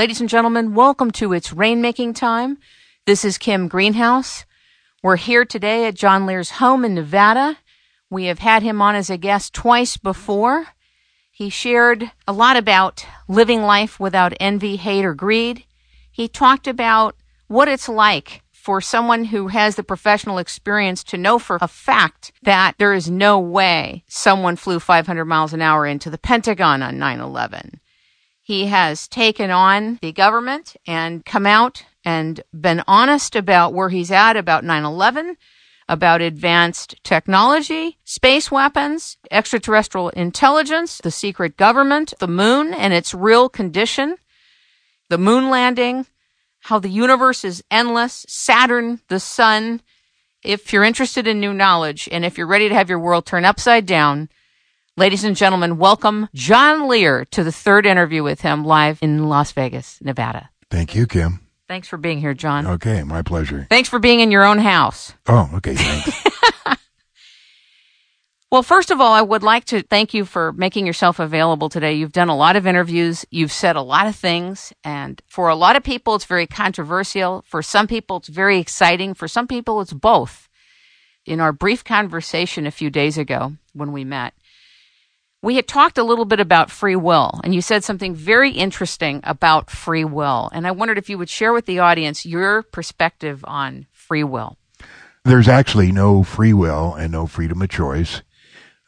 Ladies and gentlemen, welcome to It's Rainmaking Time. This is Kim Greenhouse. We're here today at John Lear's home in Nevada. We have had him on as a guest twice before. He shared a lot about living life without envy, hate, or greed. He talked about what it's like for someone who has the professional experience to know for a fact that there is no way someone flew 500 miles an hour into the Pentagon on 9 11. He has taken on the government and come out and been honest about where he's at about 9 11, about advanced technology, space weapons, extraterrestrial intelligence, the secret government, the moon and its real condition, the moon landing, how the universe is endless, Saturn, the sun. If you're interested in new knowledge and if you're ready to have your world turn upside down, ladies and gentlemen, welcome John Lear to the third interview with him live in Las Vegas, Nevada. Thank you, Kim. Thanks for being here, John. Okay, my pleasure. Thanks for being in your own house. Oh, okay, thanks. Well, first of all, I would like to thank you for making yourself available today. You've done a lot of interviews. You've said a lot of things. And for a lot of people, it's very controversial. For some people, it's very exciting. For some people, it's both. In our brief conversation a few days ago when we met, we had talked a little bit about free will, and you said something very interesting about free will. And I wondered if you would share with the audience your perspective on free will. There's actually no free will and no freedom of choice.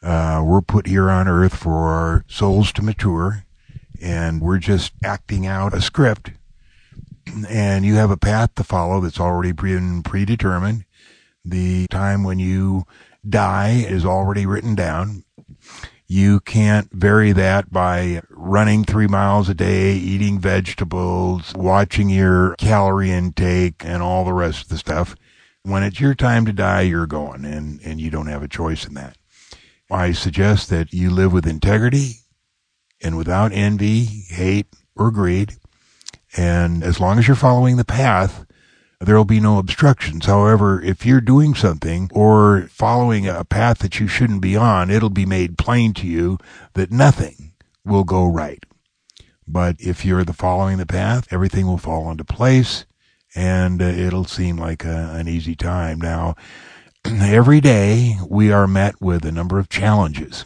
Uh, we're put here on earth for our souls to mature, and we're just acting out a script. And you have a path to follow that's already been predetermined. The time when you die is already written down. You can't vary that by running three miles a day, eating vegetables, watching your calorie intake, and all the rest of the stuff. When it's your time to die, you're going, and, and you don't have a choice in that. I suggest that you live with integrity and without envy, hate, or greed. And as long as you're following the path, there will be no obstructions. However, if you're doing something or following a path that you shouldn't be on, it'll be made plain to you that nothing will go right. But if you're the following the path, everything will fall into place and uh, it'll seem like a, an easy time. Now, every day we are met with a number of challenges.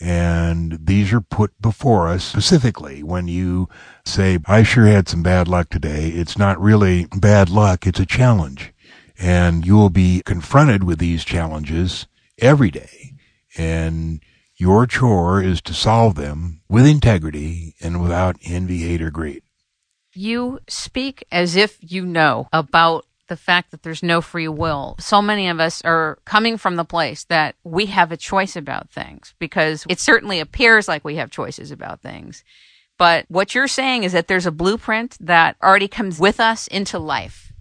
And these are put before us specifically when you say, I sure had some bad luck today. It's not really bad luck. It's a challenge. And you will be confronted with these challenges every day. And your chore is to solve them with integrity and without envy, hate, or greed. You speak as if you know about the fact that there's no free will. So many of us are coming from the place that we have a choice about things because it certainly appears like we have choices about things. But what you're saying is that there's a blueprint that already comes with us into life.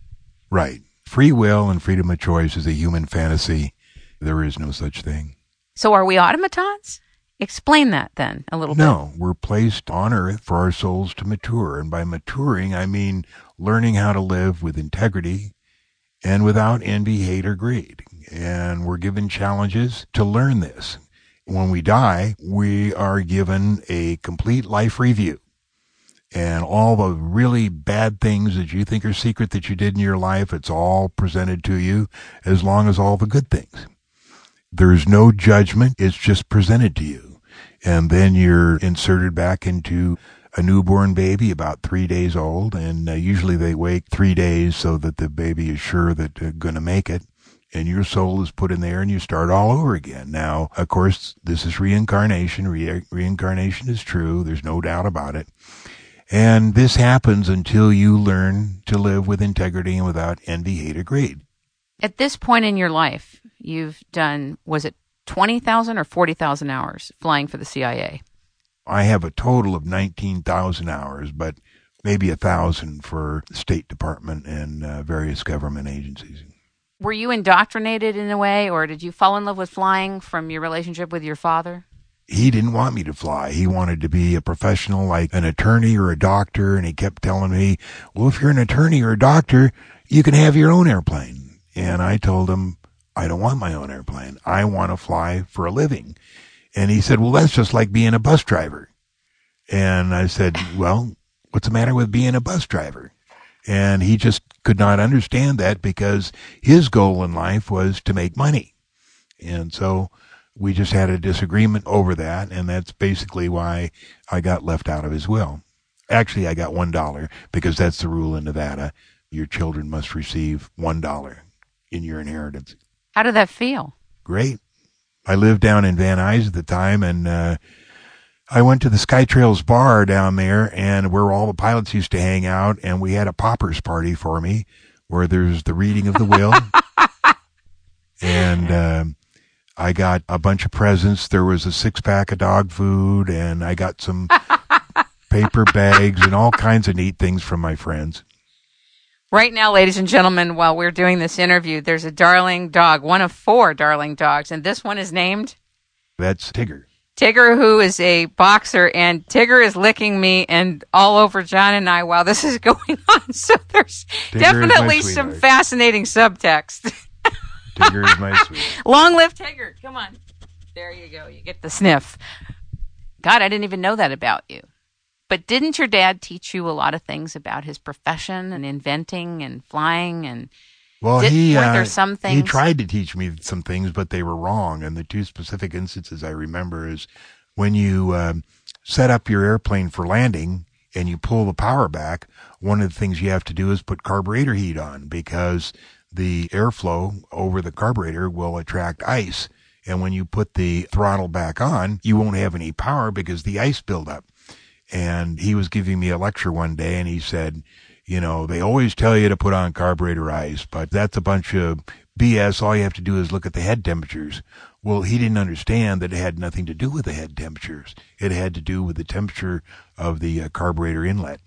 Right. Free will and freedom of choice is a human fantasy. There is no such thing. So are we automatons? Explain that then a little no, bit. No, we're placed on earth for our souls to mature. And by maturing, I mean learning how to live with integrity and without envy, hate, or greed. And we're given challenges to learn this. When we die, we are given a complete life review. And all the really bad things that you think are secret that you did in your life, it's all presented to you as long as all the good things. There's no judgment. It's just presented to you. And then you're inserted back into a newborn baby about three days old, and uh, usually they wait three days so that the baby is sure that they're going to make it. And your soul is put in there, and you start all over again. Now, of course, this is reincarnation. Re- reincarnation is true. There's no doubt about it. And this happens until you learn to live with integrity and without envy, hate, or greed. At this point in your life, you've done, was it 20,000 or 40,000 hours flying for the CIA? I have a total of 19,000 hours, but maybe a thousand for the State Department and uh, various government agencies. Were you indoctrinated in a way, or did you fall in love with flying from your relationship with your father? He didn't want me to fly. He wanted to be a professional, like an attorney or a doctor, and he kept telling me, well, if you're an attorney or a doctor, you can have your own airplane. And I told him, I don't want my own airplane. I want to fly for a living. And he said, well, that's just like being a bus driver. And I said, well, What's the matter with being a bus driver? And he just could not understand that because his goal in life was to make money. And so we just had a disagreement over that. And that's basically why I got left out of his will. Actually, I got $1 because that's the rule in Nevada. Your children must receive $1 in your inheritance. How did that feel? Great. I lived down in Van Nuys at the time and, uh, I went to the Skytrails bar down there and where all the pilots used to hang out and we had a poppers party for me where there's the reading of the will. and, um, I got a bunch of presents. There was a six pack of dog food and I got some paper bags and all kinds of neat things from my friends. Right now, ladies and gentlemen, while we're doing this interview, there's a darling dog, one of four darling dogs, and this one is named? That's Tigger. Tigger, who is a boxer, and Tigger is licking me and all over John and I while this is going on. So there's Tigger definitely some fascinating subtext. Tigger is my sweet. Long live Tigger. Come on. There you go. You get the sniff. God, I didn't even know that about you. But didn't your dad teach you a lot of things about his profession and inventing and flying and well, Did, he uh, some things? he tried to teach me some things, but they were wrong. And the two specific instances I remember is when you um, set up your airplane for landing and you pull the power back. One of the things you have to do is put carburetor heat on because the airflow over the carburetor will attract ice. And when you put the throttle back on, you won't have any power because the ice buildup. And he was giving me a lecture one day and he said, you know, they always tell you to put on carburetor ice, but that's a bunch of BS. All you have to do is look at the head temperatures. Well, he didn't understand that it had nothing to do with the head temperatures. It had to do with the temperature of the uh, carburetor inlet.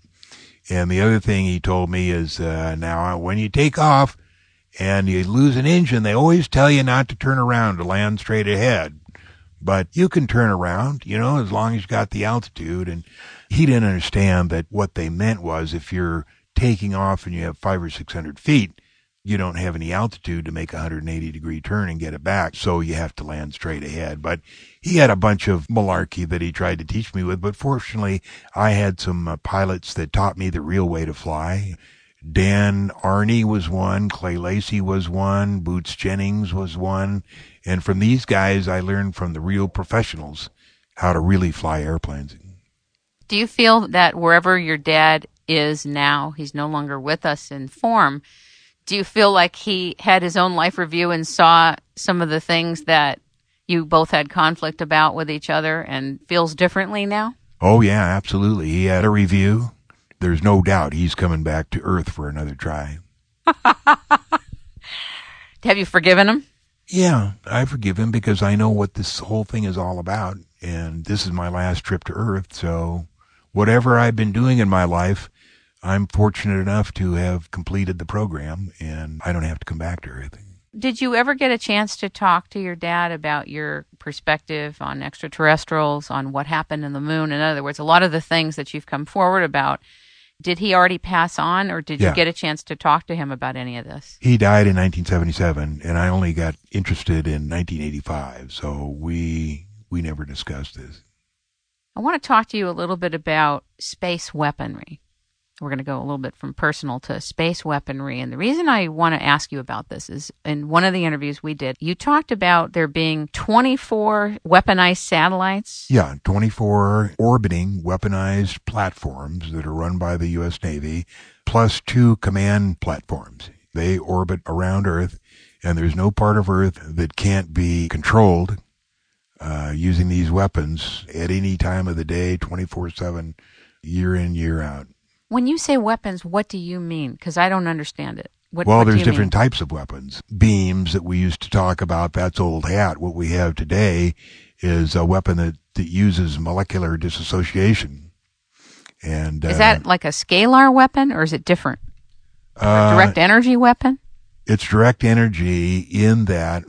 And the other thing he told me is, uh, now when you take off and you lose an engine, they always tell you not to turn around to land straight ahead. But you can turn around, you know, as long as you got the altitude. And he didn't understand that what they meant was if you're taking off and you have five or 600 feet, you don't have any altitude to make a 180 degree turn and get it back. So you have to land straight ahead. But he had a bunch of malarkey that he tried to teach me with. But fortunately, I had some uh, pilots that taught me the real way to fly. Dan Arney was one, Clay Lacy was one, Boots Jennings was one. And from these guys, I learned from the real professionals how to really fly airplanes. Do you feel that wherever your dad is now, he's no longer with us in form, do you feel like he had his own life review and saw some of the things that you both had conflict about with each other and feels differently now? Oh, yeah, absolutely. He had a review. There's no doubt he's coming back to Earth for another try. Have you forgiven him? Yeah, I forgive him because I know what this whole thing is all about. And this is my last trip to Earth. So, whatever I've been doing in my life, I'm fortunate enough to have completed the program and I don't have to come back to Earth. Did you ever get a chance to talk to your dad about your perspective on extraterrestrials, on what happened in the moon? In other words, a lot of the things that you've come forward about, did he already pass on or did yeah. you get a chance to talk to him about any of this? He died in 1977 and I only got interested in 1985, so we we never discussed this. I want to talk to you a little bit about space weaponry we're going to go a little bit from personal to space weaponry. And the reason I want to ask you about this is in one of the interviews we did, you talked about there being 24 weaponized satellites. Yeah, 24 orbiting weaponized platforms that are run by the U.S. Navy, plus two command platforms. They orbit around Earth, and there's no part of Earth that can't be controlled uh, using these weapons at any time of the day, 24 7, year in, year out. When you say weapons, what do you mean? Because I don't understand it. What, well, what there's different mean? types of weapons. Beams that we used to talk about, that's old hat. What we have today is a weapon that, that uses molecular dissociation. And Is uh, that like a scalar weapon or is it different? Uh, direct energy weapon? It's direct energy in that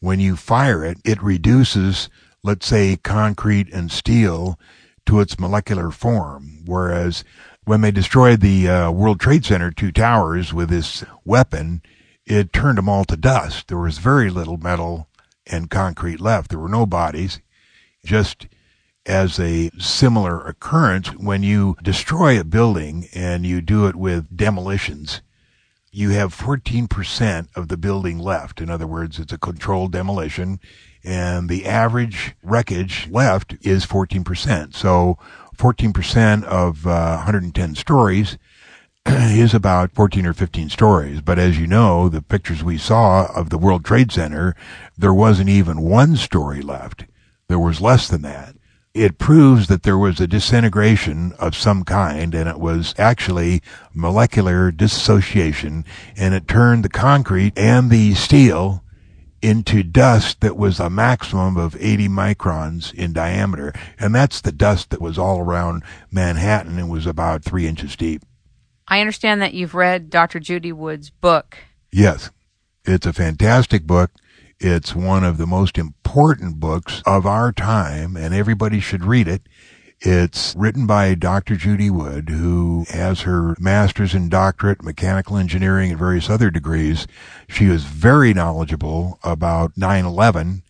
when you fire it, it reduces, let's say, concrete and steel to its molecular form. Whereas when they destroyed the uh, World Trade Center two towers with this weapon, it turned them all to dust. There was very little metal and concrete left. There were no bodies, just as a similar occurrence when you destroy a building and you do it with demolitions. You have 14% of the building left. In other words, it's a controlled demolition and the average wreckage left is 14%. So 14% of uh, 110 stories is about 14 or 15 stories. But as you know, the pictures we saw of the World Trade Center, there wasn't even one story left. There was less than that. It proves that there was a disintegration of some kind, and it was actually molecular dissociation, and it turned the concrete and the steel into dust that was a maximum of 80 microns in diameter. And that's the dust that was all around Manhattan and was about three inches deep. I understand that you've read Dr. Judy Wood's book. Yes. It's a fantastic book. It's one of the most important books of our time, and everybody should read it. It's written by Dr. Judy Wood, who has her master's and doctorate, mechanical engineering, and various other degrees. She is very knowledgeable about 9-11,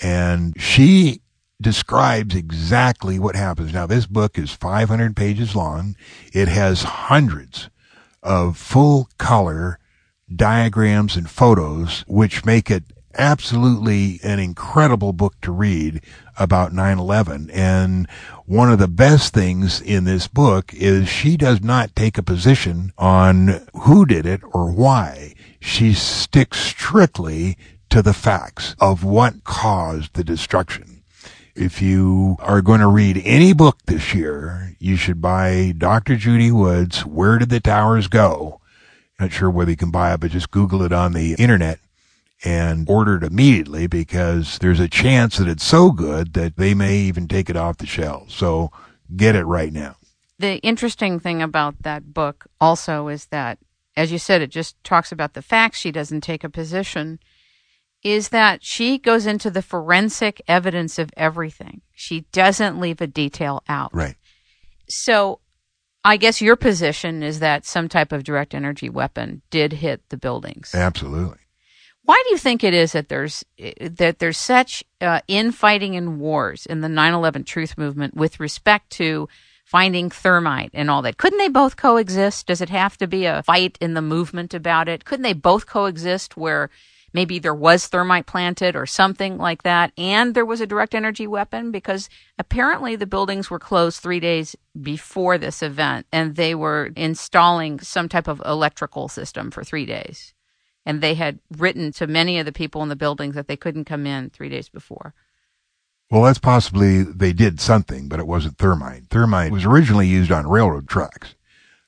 and she describes exactly what happens. Now, this book is 500 pages long. It has hundreds of full color diagrams and photos, which make it absolutely an incredible book to read about 9-11. And one of the best things in this book is she does not take a position on who did it or why. She sticks strictly to the facts of what caused the destruction. If you are going to read any book this year, you should buy Dr. Judy Wood's Where Did the Towers Go? Not sure whether you can buy it, but just Google it on the internet and order it immediately because there's a chance that it's so good that they may even take it off the shelves. So get it right now. The interesting thing about that book also is that, as you said, it just talks about the facts. She doesn't take a position. Is that she goes into the forensic evidence of everything. She doesn't leave a detail out. Right. So I guess your position is that some type of direct energy weapon did hit the buildings. Absolutely. Why do you think it is that there's that there's such uh, infighting and wars in the 9/11 Truth movement with respect to finding thermite and all that? Couldn't they both coexist? Does it have to be a fight in the movement about it? Couldn't they both coexist where maybe there was thermite planted or something like that and there was a direct energy weapon because apparently the buildings were closed 3 days before this event and they were installing some type of electrical system for 3 days and they had written to many of the people in the buildings that they couldn't come in three days before. Well, that's possibly they did something, but it wasn't thermite. Thermite was originally used on railroad tracks,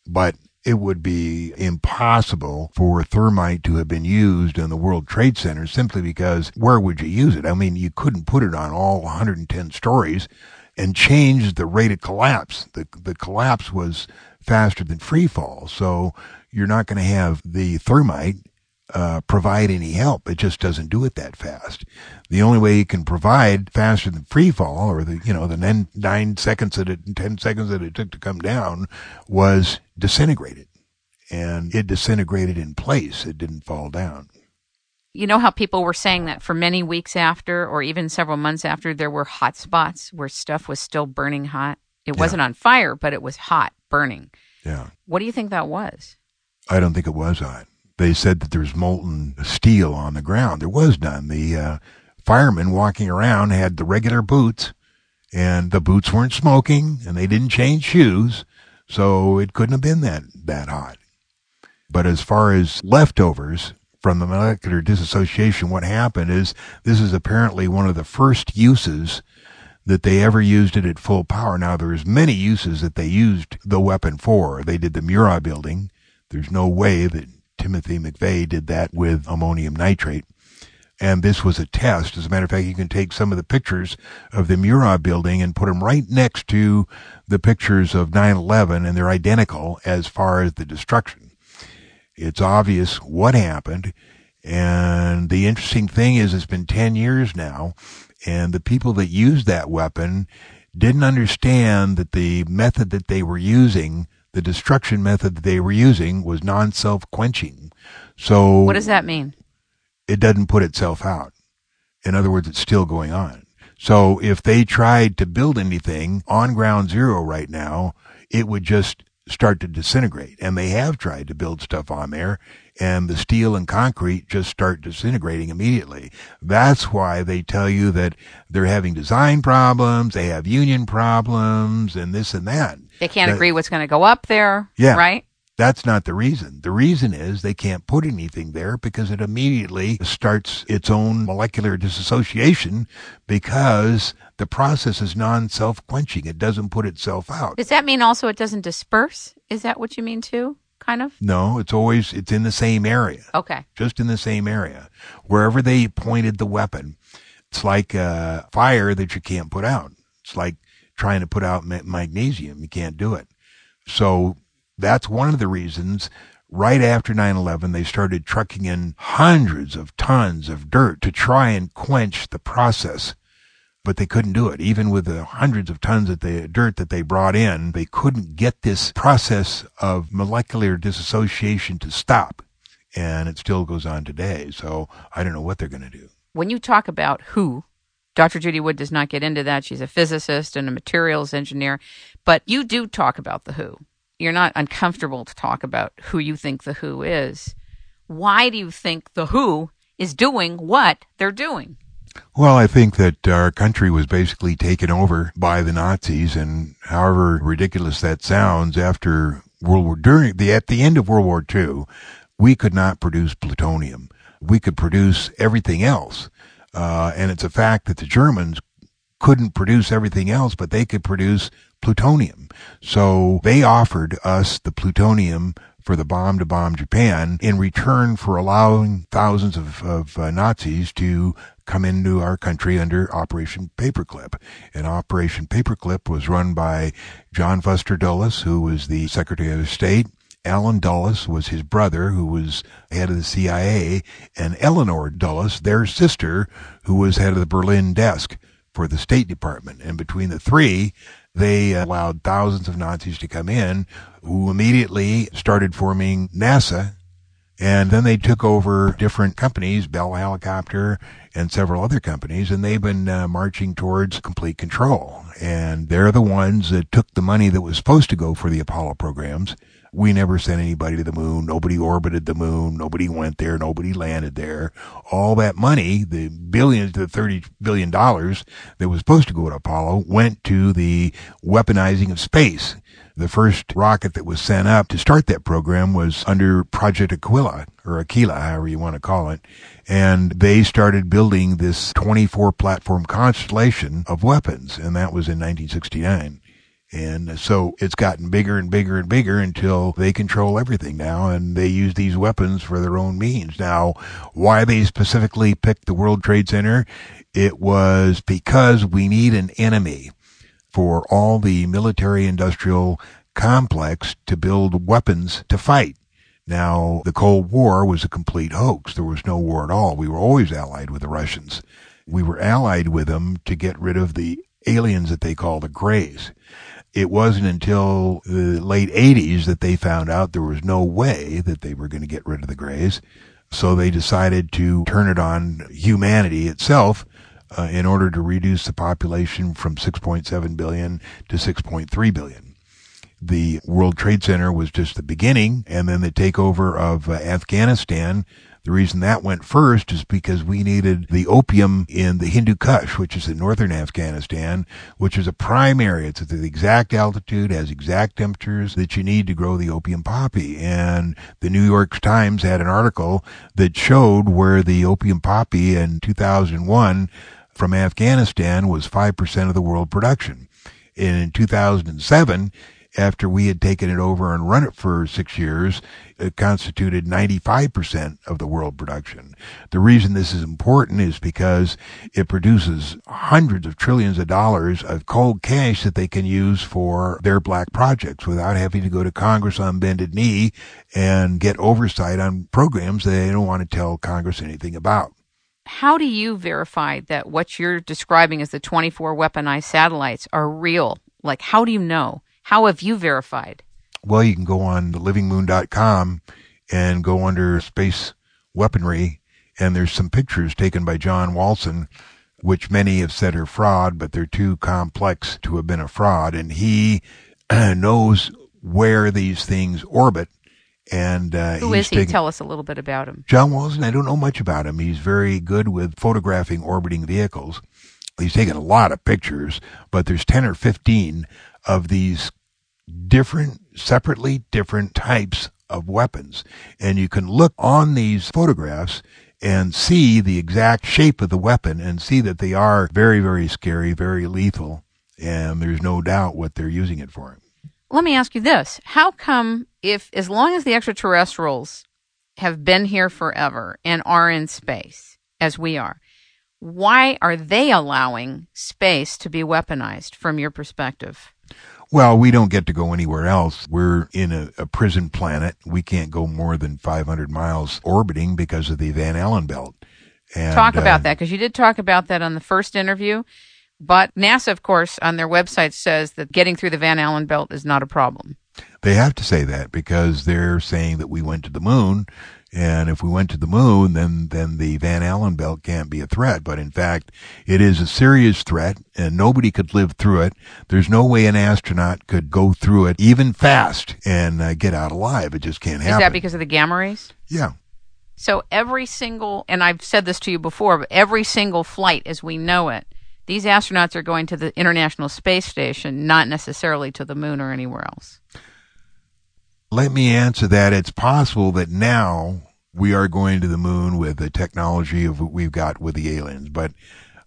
but it would be impossible for thermite to have been used in the World Trade Center simply because where would you use it? I mean, you couldn't put it on all 110 stories and change the rate of collapse. The, the collapse was faster than free fall. So you're not going to have the thermite uh, provide any help. It just doesn't do it that fast. The only way you can provide faster than free fall, or the you know the nine, nine seconds that it, ten seconds that it took to come down, was disintegrated, and it disintegrated in place. It didn't fall down. You know how people were saying that for many weeks after, or even several months after, there were hot spots where stuff was still burning hot. It wasn't on fire, but it was hot, burning. Yeah. What do you think that was? I don't think it was hot. They said that there was molten steel on the ground. There was none. The uh, firemen walking around had the regular boots, and the boots weren't smoking, and they didn't change shoes, so it couldn't have been that that hot. But as far as leftovers from the molecular dissociation, what happened is this is apparently one of the first uses that they ever used it at full power. Now there's many uses that they used the weapon for. They did the Murrah building. There's no way that Timothy McVeigh did that with ammonium nitrate. And this was a test. As a matter of fact, you can take some of the pictures of the Murrah building and put them right next to the pictures of 9-11 and they're identical as far as the destruction. It's obvious what happened. And the interesting thing is it's been 10 years now and the people that used that weapon didn't understand that the method that they were using, the destruction method that they were using was non-self quenching. So What does that mean? it doesn't put itself out. In other words, it's still going on. So if they tried to build anything on ground zero right now, it would just start to disintegrate. And they have tried to build stuff on there and the steel and concrete just start disintegrating immediately. That's why they tell you that they're having design problems, they have union problems, and this and that. They can't That- agree what's going to go up there. Yeah. Right? That's not the reason. The reason is they can't put anything there because it immediately starts its own molecular dissociation because the process is non self quenching. It doesn't put itself out. Does that mean also it doesn't disperse? Is that what you mean too? Kind of? No, it's always, it's in the same area. Okay. just in the same area. Wherever they pointed the weapon, it's like a fire that you can't put out. It's like trying to put out ma- magnesium. You can't do it. So that's one of the reasons. Right after 9 11, they started trucking in hundreds of tons of dirt to try and quench the process. But they couldn't do it. Even with the hundreds of tons of the dirt that they brought in, they couldn't get this process of molecular dissociation to stop and it still goes on today. So I don't know what they're going to do. When you talk about who, Dr. Judy Wood does not get into that. She's a physicist and a materials engineer, but you do talk about the who. You're not uncomfortable to talk about who you think the who is. Why do you think the who is doing what they're doing? Well, I think that our country was basically taken over by the Nazis, and however ridiculous that sounds, after World War during the at the end of World War II, we could not produce plutonium. We could produce everything else, uh, and it's a fact that the Germans couldn't produce everything else, but they could produce plutonium. So they offered us the plutonium for the bomb to bomb Japan in return for allowing thousands of, of uh, Nazis to come into our country under Operation Paperclip. And Operation Paperclip was run by John Foster Dulles, who was the Secretary of State. Allen Dulles was his brother, who was head of the CIA, and Eleanor Dulles, their sister, who was head of the Berlin desk for the State Department. And between the three, they allowed thousands of Nazis to come in who immediately started forming NASA. And then they took over different companies, Bell Helicopter and several other companies, and they've been uh, marching towards complete control. And they're the ones that took the money that was supposed to go for the Apollo programs. We never sent anybody to the moon. Nobody orbited the moon. Nobody went there. Nobody landed there. All that money, the billions to thirty billion dollars that was supposed to go to Apollo, went to the weaponizing of space. The first rocket that was sent up to start that program was under Project Aquila, or Aquila, however you want to call it. And they started building this 24 platform constellation of weapons, and that was in 1969. And so it's gotten bigger and bigger and bigger until they control everything now and they use these weapons for their own means. Now, why they specifically picked the World Trade Center? It was because we need an enemy for all the military industrial complex to build weapons to fight. Now, the Cold War was a complete hoax. There was no war at all. We were always allied with the Russians. We were allied with them to get rid of the aliens that they call the Greys. It wasn't until the late 80s that they found out there was no way that they were going to get rid of the Greys. So they decided to turn it on humanity itself uh, in order to reduce the population from 6.7 billion to 6.3 billion. The World Trade Center was just the beginning, and then the takeover of uh, Afghanistan. The reason that went first is because we needed the opium in the Hindu Kush, which is in northern Afghanistan, which is a prime area. It's at the exact altitude, has exact temperatures that you need to grow the opium poppy. And the New York Times had an article that showed where the opium poppy in 2001 from Afghanistan was 5% of the world production. And in 2007, after we had taken it over and run it for six years, it constituted 95% of the world production. The reason this is important is because it produces hundreds of trillions of dollars of cold cash that they can use for their black projects without having to go to Congress on bended knee and get oversight on programs they don't want to tell Congress anything about. How do you verify that what you're describing as the 24 weaponized satellites are real? Like, how do you know? How have you verified? Well, you can go on livingmoon.com and go under space weaponry, and there's some pictures taken by John Walson which many have said are fraud, but they're too complex to have been a fraud. And he knows where these things orbit. And uh, who is he? Taking, Tell us a little bit about him. John Walson. I don't know much about him. He's very good with photographing orbiting vehicles. He's taken a lot of pictures, but there's ten or fifteen of these different, separately different types of weapons, and you can look on these photographs and see the exact shape of the weapon and see that they are very, very scary, very lethal, and there's no doubt what they're using it for. Let me ask you this. How come if as long as the extraterrestrials have been here forever and are in space as we are, why are they allowing space to be weaponized from your perspective? Well, we don't get to go anywhere else. We're in a, a, prison planet. We can't go more than 500 miles orbiting because of the Van Allen belt. And, talk about uh, that because you did talk about that on the first interview. But NASA, of course, on their website says that getting through the Van Allen belt is not a problem. They have to say that because they're saying that we went to the moon and if we went to the moon, then, then the Van Allen belt can't be a threat. But in fact, it is a serious threat and nobody could live through it. There's no way an astronaut could go through it even fast and uh, get out alive. It just can't happen. Is that because of the gamma rays? Yeah. So every single, and I've said this to you before, but every single flight as we know it, these astronauts are going to the International Space Station, not necessarily to the moon or anywhere else. Let me answer that. It's possible that now we are going to the moon with the technology of what we've got with the aliens, but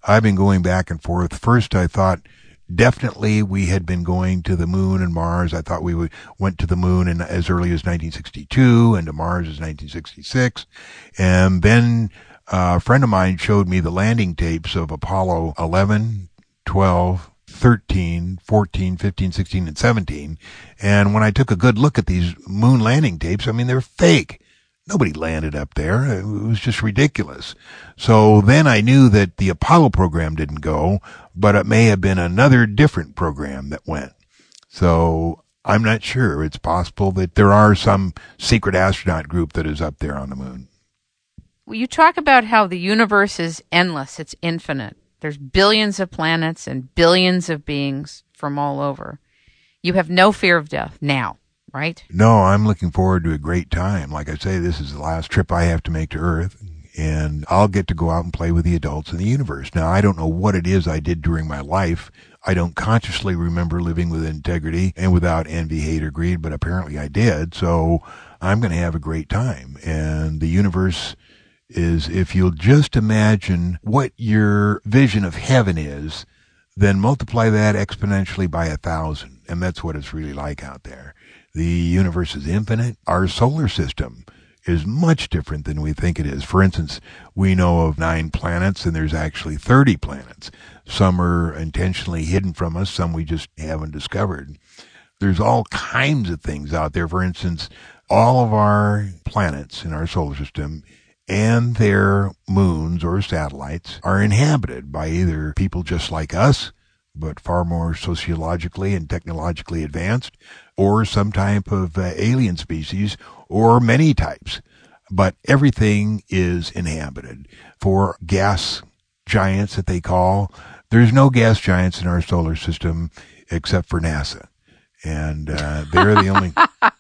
I've been going back and forth. First, I thought definitely we had been going to the moon and Mars. I thought we went to the moon in as early as 1962 and to Mars as 1966. And then a friend of mine showed me the landing tapes of Apollo 11, 12, 13, 14, 15, 16, and 17. And when I took a good look at these moon landing tapes, I mean, they're fake. Nobody landed up there. It was just ridiculous. So then I knew that the Apollo program didn't go, but it may have been another different program that went. So I'm not sure. It's possible that there are some secret astronaut group that is up there on the moon. You talk about how the universe is endless, it's infinite. There's billions of planets and billions of beings from all over. You have no fear of death now, right? No, I'm looking forward to a great time. Like I say, this is the last trip I have to make to Earth and I'll get to go out and play with the adults in the universe. Now, I don't know what it is I did during my life. I don't consciously remember living with integrity and without envy, hate, or greed, but apparently I did. So I'm going to have a great time. And the universe is if you'll just imagine what your vision of heaven is, then multiply that exponentially by a thousand. And that's what it's really like out there. The universe is infinite. Our solar system is much different than we think it is. For instance, we know of nine planets and there's actually 30 planets. Some are intentionally hidden from us. Some we just haven't discovered. There's all kinds of things out there. For instance, all of our planets in our solar system and their moons or satellites are inhabited by either people just like us, but far more sociologically and technologically advanced, or some type of uh, alien species, or many types. But everything is inhabited. For gas giants that they call, there's no gas giants in our solar system except for NASA. And uh, they're the only.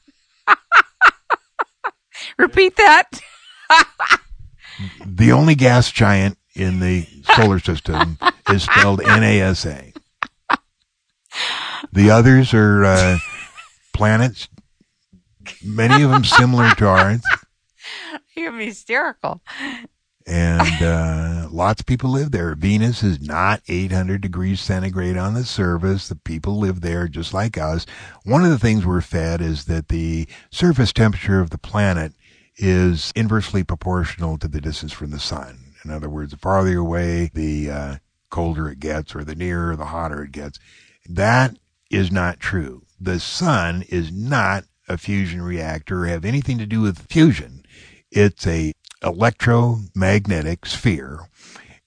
Repeat that. The only gas giant in the solar system is spelled NASA. The others are uh, planets, many of them similar to ours. You're hysterical. And uh, lots of people live there. Venus is not 800 degrees centigrade on the surface. The people live there just like us. One of the things we're fed is that the surface temperature of the planet is inversely proportional to the distance from the sun. In other words, the farther away, the uh, colder it gets, or the nearer, the hotter it gets. That is not true. The sun is not a fusion reactor or have anything to do with fusion. It's a electromagnetic sphere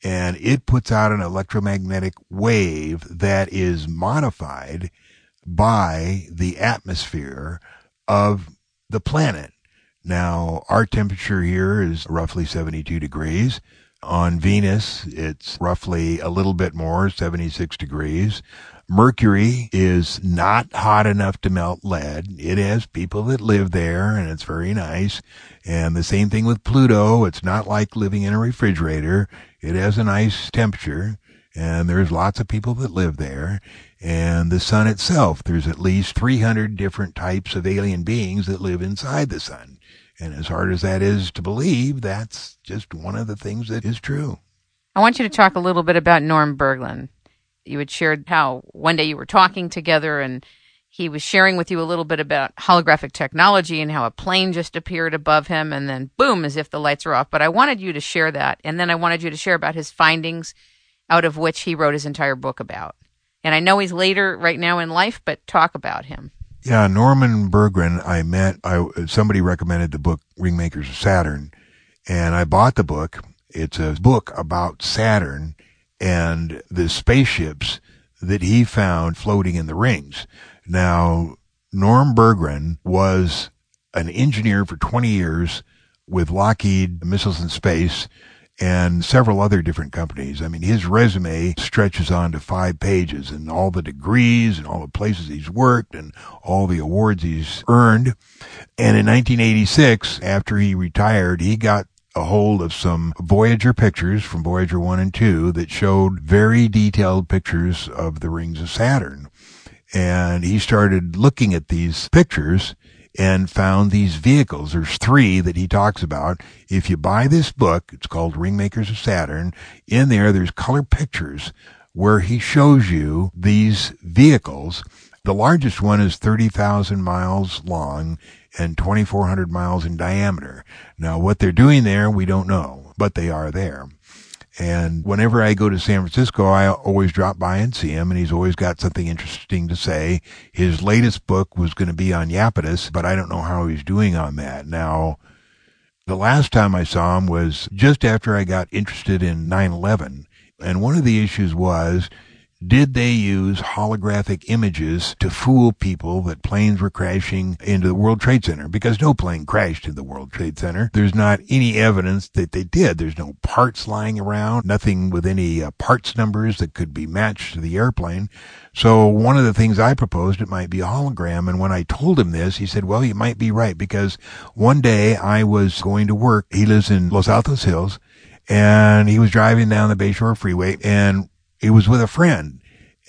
and it puts out an electromagnetic wave that is modified by the atmosphere of the planet. Now, our temperature here is roughly 72 degrees. On Venus, it's roughly a little bit more, 76 degrees. Mercury is not hot enough to melt lead. It has people that live there and it's very nice. And the same thing with Pluto. It's not like living in a refrigerator. It has a nice temperature and there's lots of people that live there. And the sun itself, there's at least 300 different types of alien beings that live inside the sun. And as hard as that is to believe, that's just one of the things that is true. I want you to talk a little bit about Norm Bergrun. You had shared how one day you were talking together and he was sharing with you a little bit about holographic technology and how a plane just appeared above him and then boom, as if the lights were off. But I wanted you to share that. And then I wanted you to share about his findings, out of which he wrote his entire book about. And I know he's later right now in life, but talk about him. Yeah, Norman Bergrun, I met, I, somebody recommended the book Ringmakers of Saturn, and I bought the book. It's a book about Saturn and the spaceships that he found floating in the rings. Now, Norm Bergrun was an engineer for 20 years with Lockheed Missiles and Space and several other different companies. I mean, his resume stretches on to five pages and all the degrees and all the places he's worked and all the awards he's earned. And in 1986, after he retired, he got a hold of some Voyager pictures from Voyager 1 and 2 that showed very detailed pictures of the rings of Saturn. And he started looking at these pictures and found these vehicles. There's three that he talks about. If you buy this book, it's called Ringmakers of Saturn. In there, there's color pictures where he shows you these vehicles. The largest one is 30,000 miles long and 2,400 miles in diameter. Now, what they're doing there, we don't know, but they are there. And whenever I go to San Francisco, I always drop by and see him, and he's always got something interesting to say. His latest book was going to be on Iapetus, but I don't know how he's doing on that. Now, the last time I saw him was just after I got interested in 9-11. And one of the issues was did they use holographic images to fool people that planes were crashing into the World Trade Center? Because no plane crashed in the World Trade Center. There's not any evidence that they did. There's no parts lying around, nothing with any uh, parts numbers that could be matched to the airplane. So one of the things I proposed, it might be a hologram. And when I told him this, he said, well, you might be right because one day I was going to work. He lives in Los Altos Hills and he was driving down the Bayshore Freeway and he was with a friend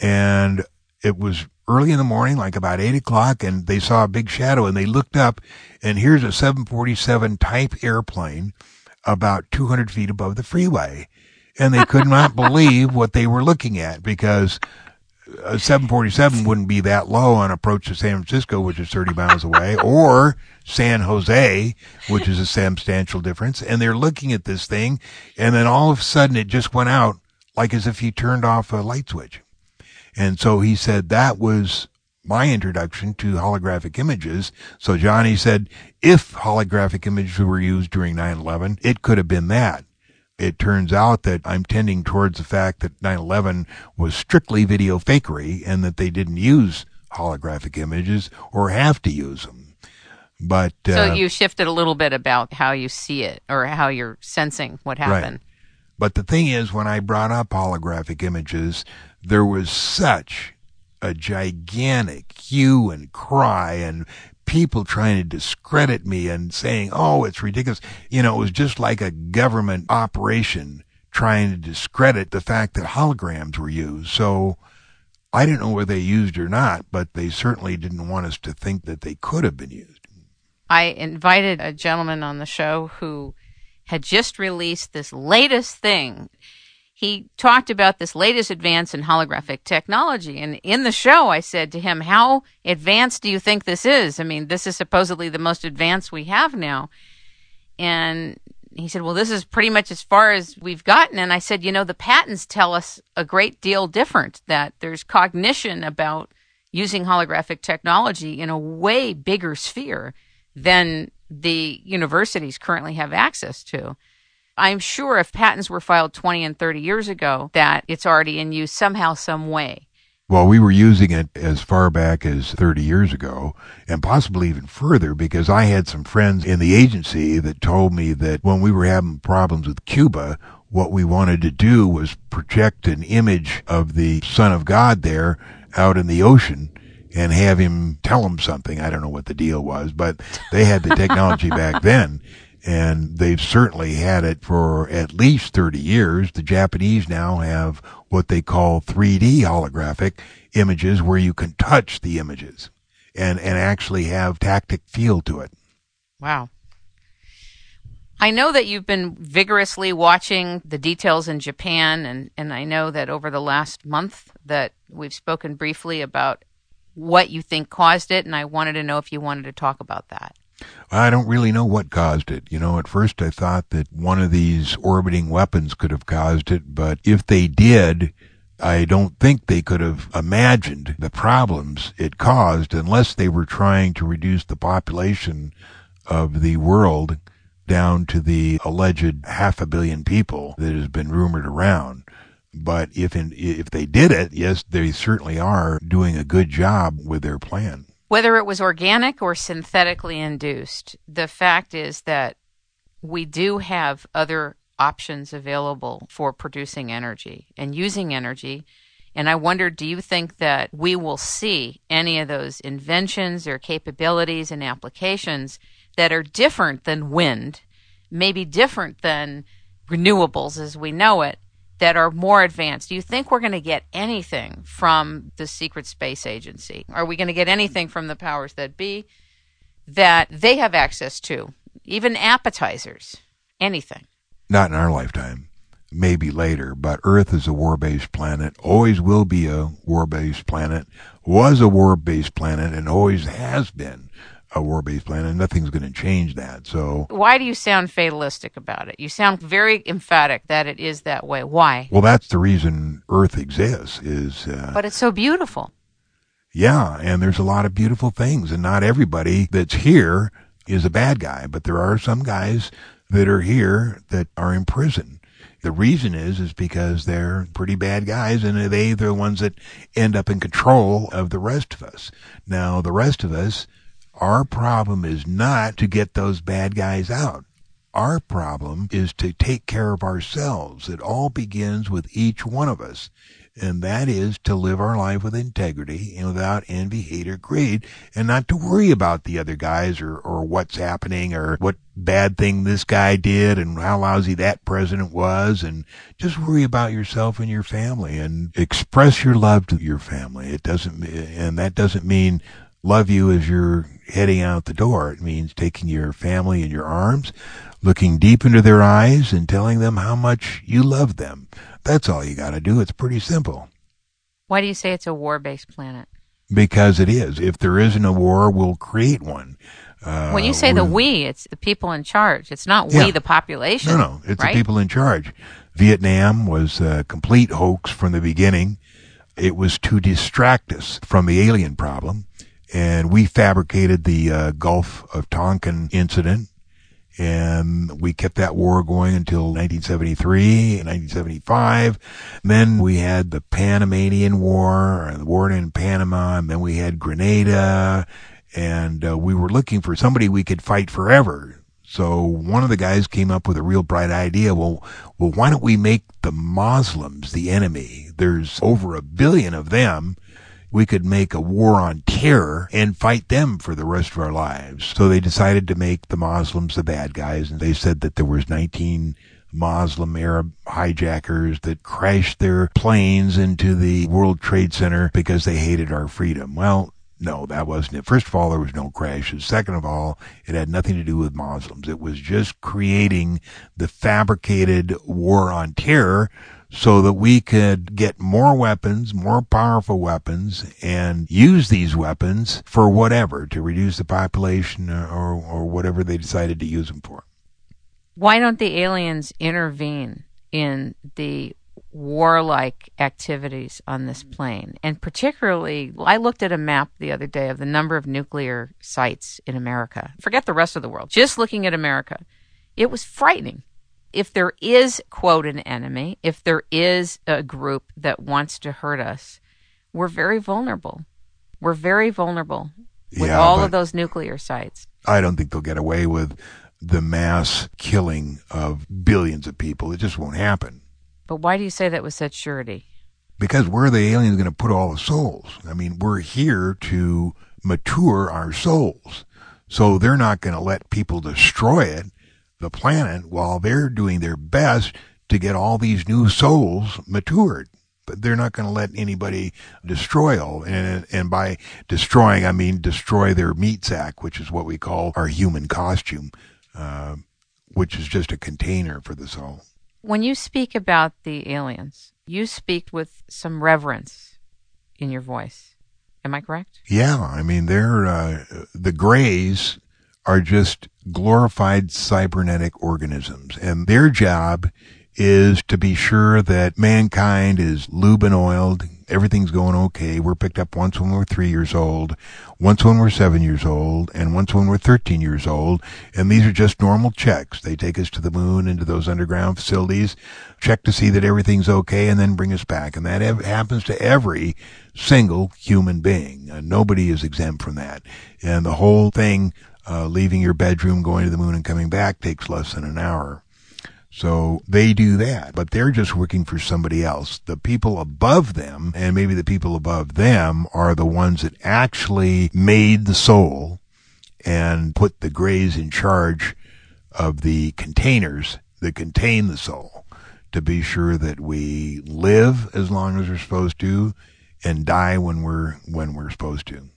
and it was early in the morning, like about eight o'clock, and they saw a big shadow and they looked up and here's a 747 type airplane about 200 feet above the freeway. And they could not believe what they were looking at because a 747 wouldn't be that low on approach to San Francisco, which is 30 miles away, or San Jose, which is a substantial difference. And they're looking at this thing, and then all of a sudden it just went out like as if he turned off a light switch. And so he said that was my introduction to holographic images. So Johnny said, if holographic images were used during 9-11, it could have been that. It turns out that I'm tending towards the fact that 9-11 was strictly video fakery and that they didn't use holographic images or have to use them. But uh, so you shifted a little bit about how you see it or how you're sensing what happened. Right. But the thing is, when I brought up holographic images, there was such a gigantic hue and cry and people trying to discredit me and saying, oh, it's ridiculous. You know, it was just like a government operation trying to discredit the fact that holograms were used. So I didn't know whether they used or not, but they certainly didn't want us to think that they could have been used. I invited a gentleman on the show who had just released this latest thing. He talked about this latest advance in holographic technology. And in the show, I said to him, How advanced do you think this is? I mean, this is supposedly the most advanced we have now. And he said, Well, this is pretty much as far as we've gotten. And I said, You know, the patents tell us a great deal different, that there's cognition about using holographic technology in a way bigger sphere than the universities currently have access to. I'm sure if patents were filed 20 and 30 years ago, that it's already in use somehow, some way. Well, we were using it as far back as 30 years ago, and possibly even further, because I had some friends in the agency that told me that when we were having problems with Cuba, what we wanted to do was project an image of the Son of God there out in the ocean and have him tell them something. I don't know what the deal was, but they had the technology back then. And they've certainly had it for at least 30 years. The Japanese now have what they call 3D holographic images where you can touch the images and, and actually have tactic feel to it. Wow. I know that you've been vigorously watching the details in Japan, and, and I know that over the last month that we've spoken briefly about what you think caused it, and I wanted to know if you wanted to talk about that. I don't really know what caused it. You know, at first I thought that one of these orbiting weapons could have caused it, but if they did, I don't think they could have imagined the problems it caused unless they were trying to reduce the population of the world down to the alleged half a billion people that has been rumored around. But if in, if they did it, yes, they certainly are doing a good job with their plan. Whether it was organic or synthetically induced, the fact is that we do have other options available for producing energy and using energy. And I wonder, do you think that we will see any of those inventions or capabilities and applications that are different than wind, maybe different than renewables as we know it, that are more advanced. Do you think we're going to get anything from the secret space agency? Are we going to get anything from the powers that be that they have access to? Even appetizers, anything? Not in our lifetime. Maybe later, but Earth is a war based planet, always will be a war based planet, was a war based planet, and always has been a war based plan, and nothing's going to change that. So, why do you sound fatalistic about it? You sound very emphatic that it is that way. Why? Well, that's the reason Earth exists. Is uh, but it's so beautiful. Yeah, and there's a lot of beautiful things, and not everybody that's here is a bad guy, but there are some guys that are here that are in prison. The reason is is because they're pretty bad guys and they they're the ones that end up in control of the rest of us. Now the rest of us our problem is not to get those bad guys out. Our problem is to take care of ourselves. It all begins with each one of us. And that is to live our life with integrity and without envy, hate, or greed, and not to worry about the other guys or, or what's happening or what bad thing this guy did and how lousy that president was. And just worry about yourself and your family and express your love to your family. It doesn't, and that doesn't mean love you as you're heading out the door. It means taking your family in your arms, looking deep into their eyes, and telling them how much you love them. That's all you got to do. It's pretty simple. Why do you say it's a war based planet? Because it is. If there isn't a war, we'll create one. Uh, when you say the we, it's the people in charge. It's not we, the population. No, no, it's right? the people in charge. Vietnam was a complete hoax from the beginning. It was to distract us from the alien problem and we fabricated the uh, Gulf of Tonkin incident, and we kept that war going until 1973 and 1975. And then we had the Panamanian War, the war in Panama, and then we had Grenada, and uh, we were looking for somebody we could fight forever. So one of the guys came up with a real bright idea. Well, well, why don't we make the Muslims the enemy? There's over a billion of them we could make a war on terror and fight them for the rest of our lives. So they decided to make the Muslims the bad guys, and they said that there was 19 Muslim Arab hijackers that crashed their planes into the World Trade Center because they hated our freedom. Well, no, that wasn't it. First of all, there was no crashes. Second of all, it had nothing to do with Muslims. It was just creating the fabricated war on terror so that we could get more weapons, more powerful weapons, and use these weapons for whatever to reduce the population or, or, whatever they decided to use them for. Why don't the aliens intervene in the warlike activities on this plane? And particularly, I looked at a map the other day of the number of nuclear sites in America. Forget the rest of the world. Just looking at America, it was frightening if there is, quote, an enemy, if there is a group that wants to hurt us, we're very vulnerable. We're very vulnerable with yeah, all of those nuclear sites. I don't think they'll get away with the mass killing of billions of people. It just won't happen. But why do you say that with such surety? Because where are the aliens going to put all the souls? I mean, we're here to mature our souls. So they're not going to let people destroy it, the planet, while they're doing their best to get all these new souls matured. But they're not going to let anybody destroy all. And, and by destroying, I mean destroy their meat sack, which is what we call our human costume, uh, which is just a container for the soul. When you speak about the aliens, you speak with some reverence in your voice. Am I correct? Yeah, I mean, they're uh, the Greys are just glorified cybernetic organisms, and their job is to be sure that mankind is lube and oiled, everything's going okay. We're picked up once when we're three years old, once when we're seven years old, and once when we're 13 years old. And these are just normal checks. They take us to the moon, into those underground facilities, check to see that everything's okay, and then bring us back. And that ev- happens to every single human being. Uh, nobody is exempt from that. And the whole thing, uh, leaving your bedroom, going to the moon and coming back takes less than an hour. So they do that, but they're just working for somebody else. The people above them, and maybe the people above them, are the ones that actually made the soul and put the Greys in charge of the containers that contain the soul to be sure that we live as long as we're supposed to and die when we're when we're supposed to.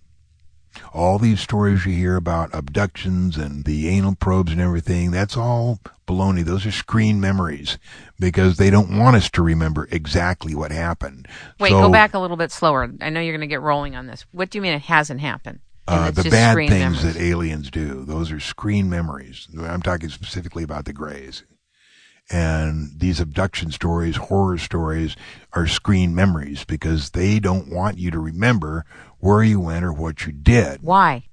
All these stories you hear about abductions and the anal probes and everything, that's all baloney. Those are screen memories because they don't want us to remember exactly what happened. Wait, So, go back a little bit slower. I know you're going to get rolling on this. What do you mean it hasn't happened? Uh, the bad things memories. that aliens do, those are screen memories. I'm talking specifically about the Greys. And these abduction stories, horror stories, are screen memories because they don't want you to remember where you went or what you did Why?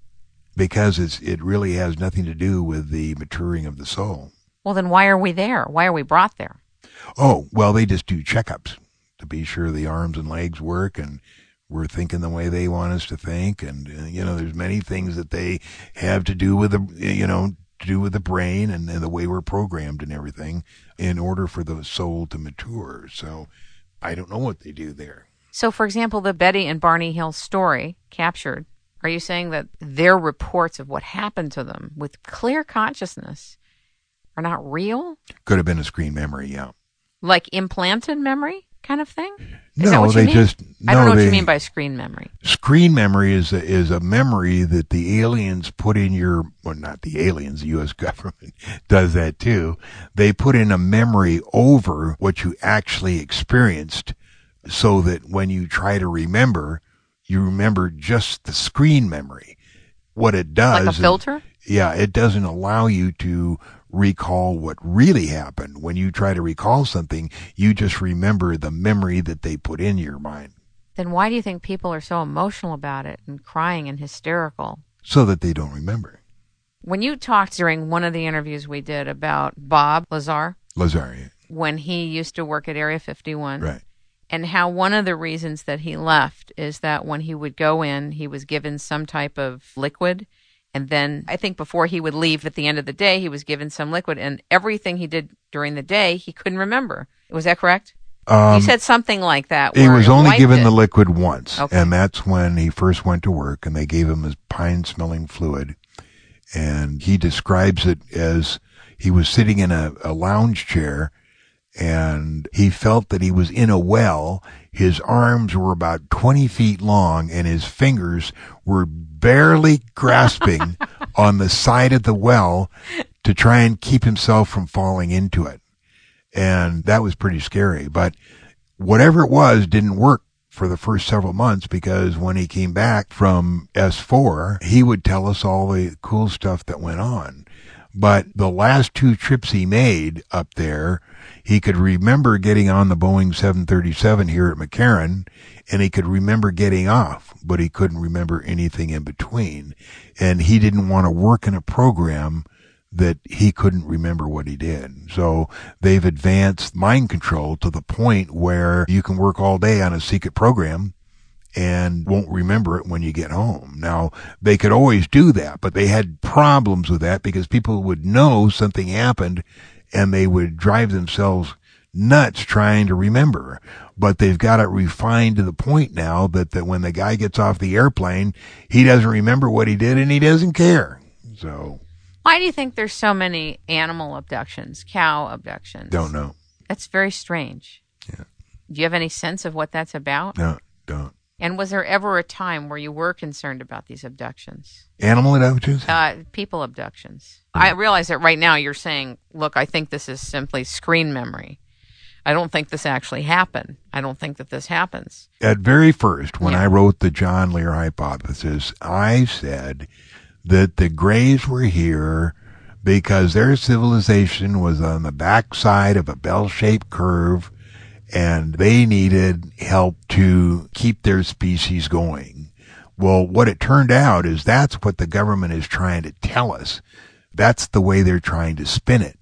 because it's it really has nothing to do with the maturing of the soul. Well, then why are we there? Why are we brought there? Oh, well, they just do checkups to be sure the arms and legs work and we're thinking the way they want us to think. And, uh, you know, there's many things that they have to do with the, you know, to do with the brain and, and the way we're programmed and everything in order for the soul to mature. So I don't know what they do there. So, for example, the Betty and Barney Hill story captured, are you saying that their reports of what happened to them with clear consciousness are not real? Could have been a screen memory, yeah. Like implanted memory kind of thing? Is no, what they mean? just, I don't no, know what they- you mean by screen memory. screen memory is a, is a memory that the aliens put in your well not the aliens the US government does that too they put in a memory over what you actually experienced so that when you try to remember you remember just the screen memory what it does Like a filter? yeah it doesn't allow you to recall what really happened when you try to recall something you just remember the memory that they put in your mind Then why do you think people are so emotional about it and crying and hysterical? so that they don't remember When you talked during one of the interviews we did about Bob Lazar, Lazaria. when he used to work at Area 51, Right. And how one of the reasons that he left is that when he would go in, he was given some type of liquid. And then I think before he would leave at the end of the day, he was given some liquid, and everything he did during the day, he couldn't remember. Was that correct? Um, you said something like that. he was only given it. the liquid once, Okay. and that's when he first went to work, and they gave him his pine-smelling fluid, and he describes it as he was sitting in a, a lounge chair, and he felt that he was in a well. His arms were about 20 feet long, and his fingers were barely grasping on the side of the well to try and keep himself from falling into it. And that was pretty scary. But whatever it was didn't work for the first several months because when he came back from S4, he would tell us all the cool stuff that went on. But the last two trips he made up there, he could remember getting on the Boeing 737 here at McCarran and he could remember getting off, but he couldn't remember anything in between. And he didn't want to work in a program that he couldn't remember what he did. So they've advanced mind control to the point where you can work all day on a secret program and won't remember it when you get home. Now, they could always do that, but they had problems with that because people would know something happened and they would drive themselves nuts trying to remember. But they've got it refined to the point now that, that when the guy gets off the airplane, he doesn't remember what he did and he doesn't care. So. Why do you think there's so many animal abductions, cow abductions? Don't know. That's very strange. Yeah. Do you have any sense of what that's about? No, don't. And was there ever a time where you were concerned about these abductions? Animal abductions? Uh, people abductions. I realize that right now you're saying, look, I think this is simply screen memory. I don't think this actually happened. I don't think that this happens. At very first, when Yeah. I wrote the John Lear hypothesis, I said that the Greys were here because their civilization was on the backside of a bell-shaped curve and they needed help to keep their species going. Well, what it turned out is that's what the government is trying to tell us. That's the way they're trying to spin it.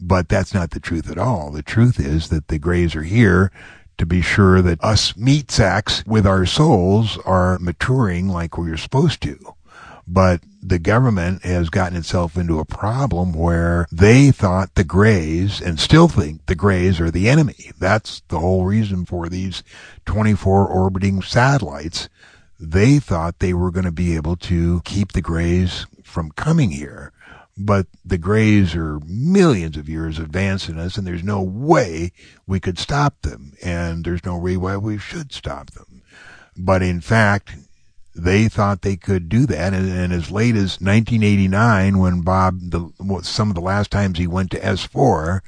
But that's not the truth at all. The truth is that the Greys are here to be sure that us meat sacks with our souls are maturing like we're supposed to. But the government has gotten itself into a problem where they thought the Greys and still think the Greys are the enemy. That's the whole reason for these 24 orbiting satellites. They thought they were going to be able to keep the Greys from coming here. But the Greys are millions of years advancing us, and there's no way we could stop them, and there's no way why we should stop them. But in fact, they thought they could do that, and, and as late as 1989, when Bob, the, some of the last times he went to S4,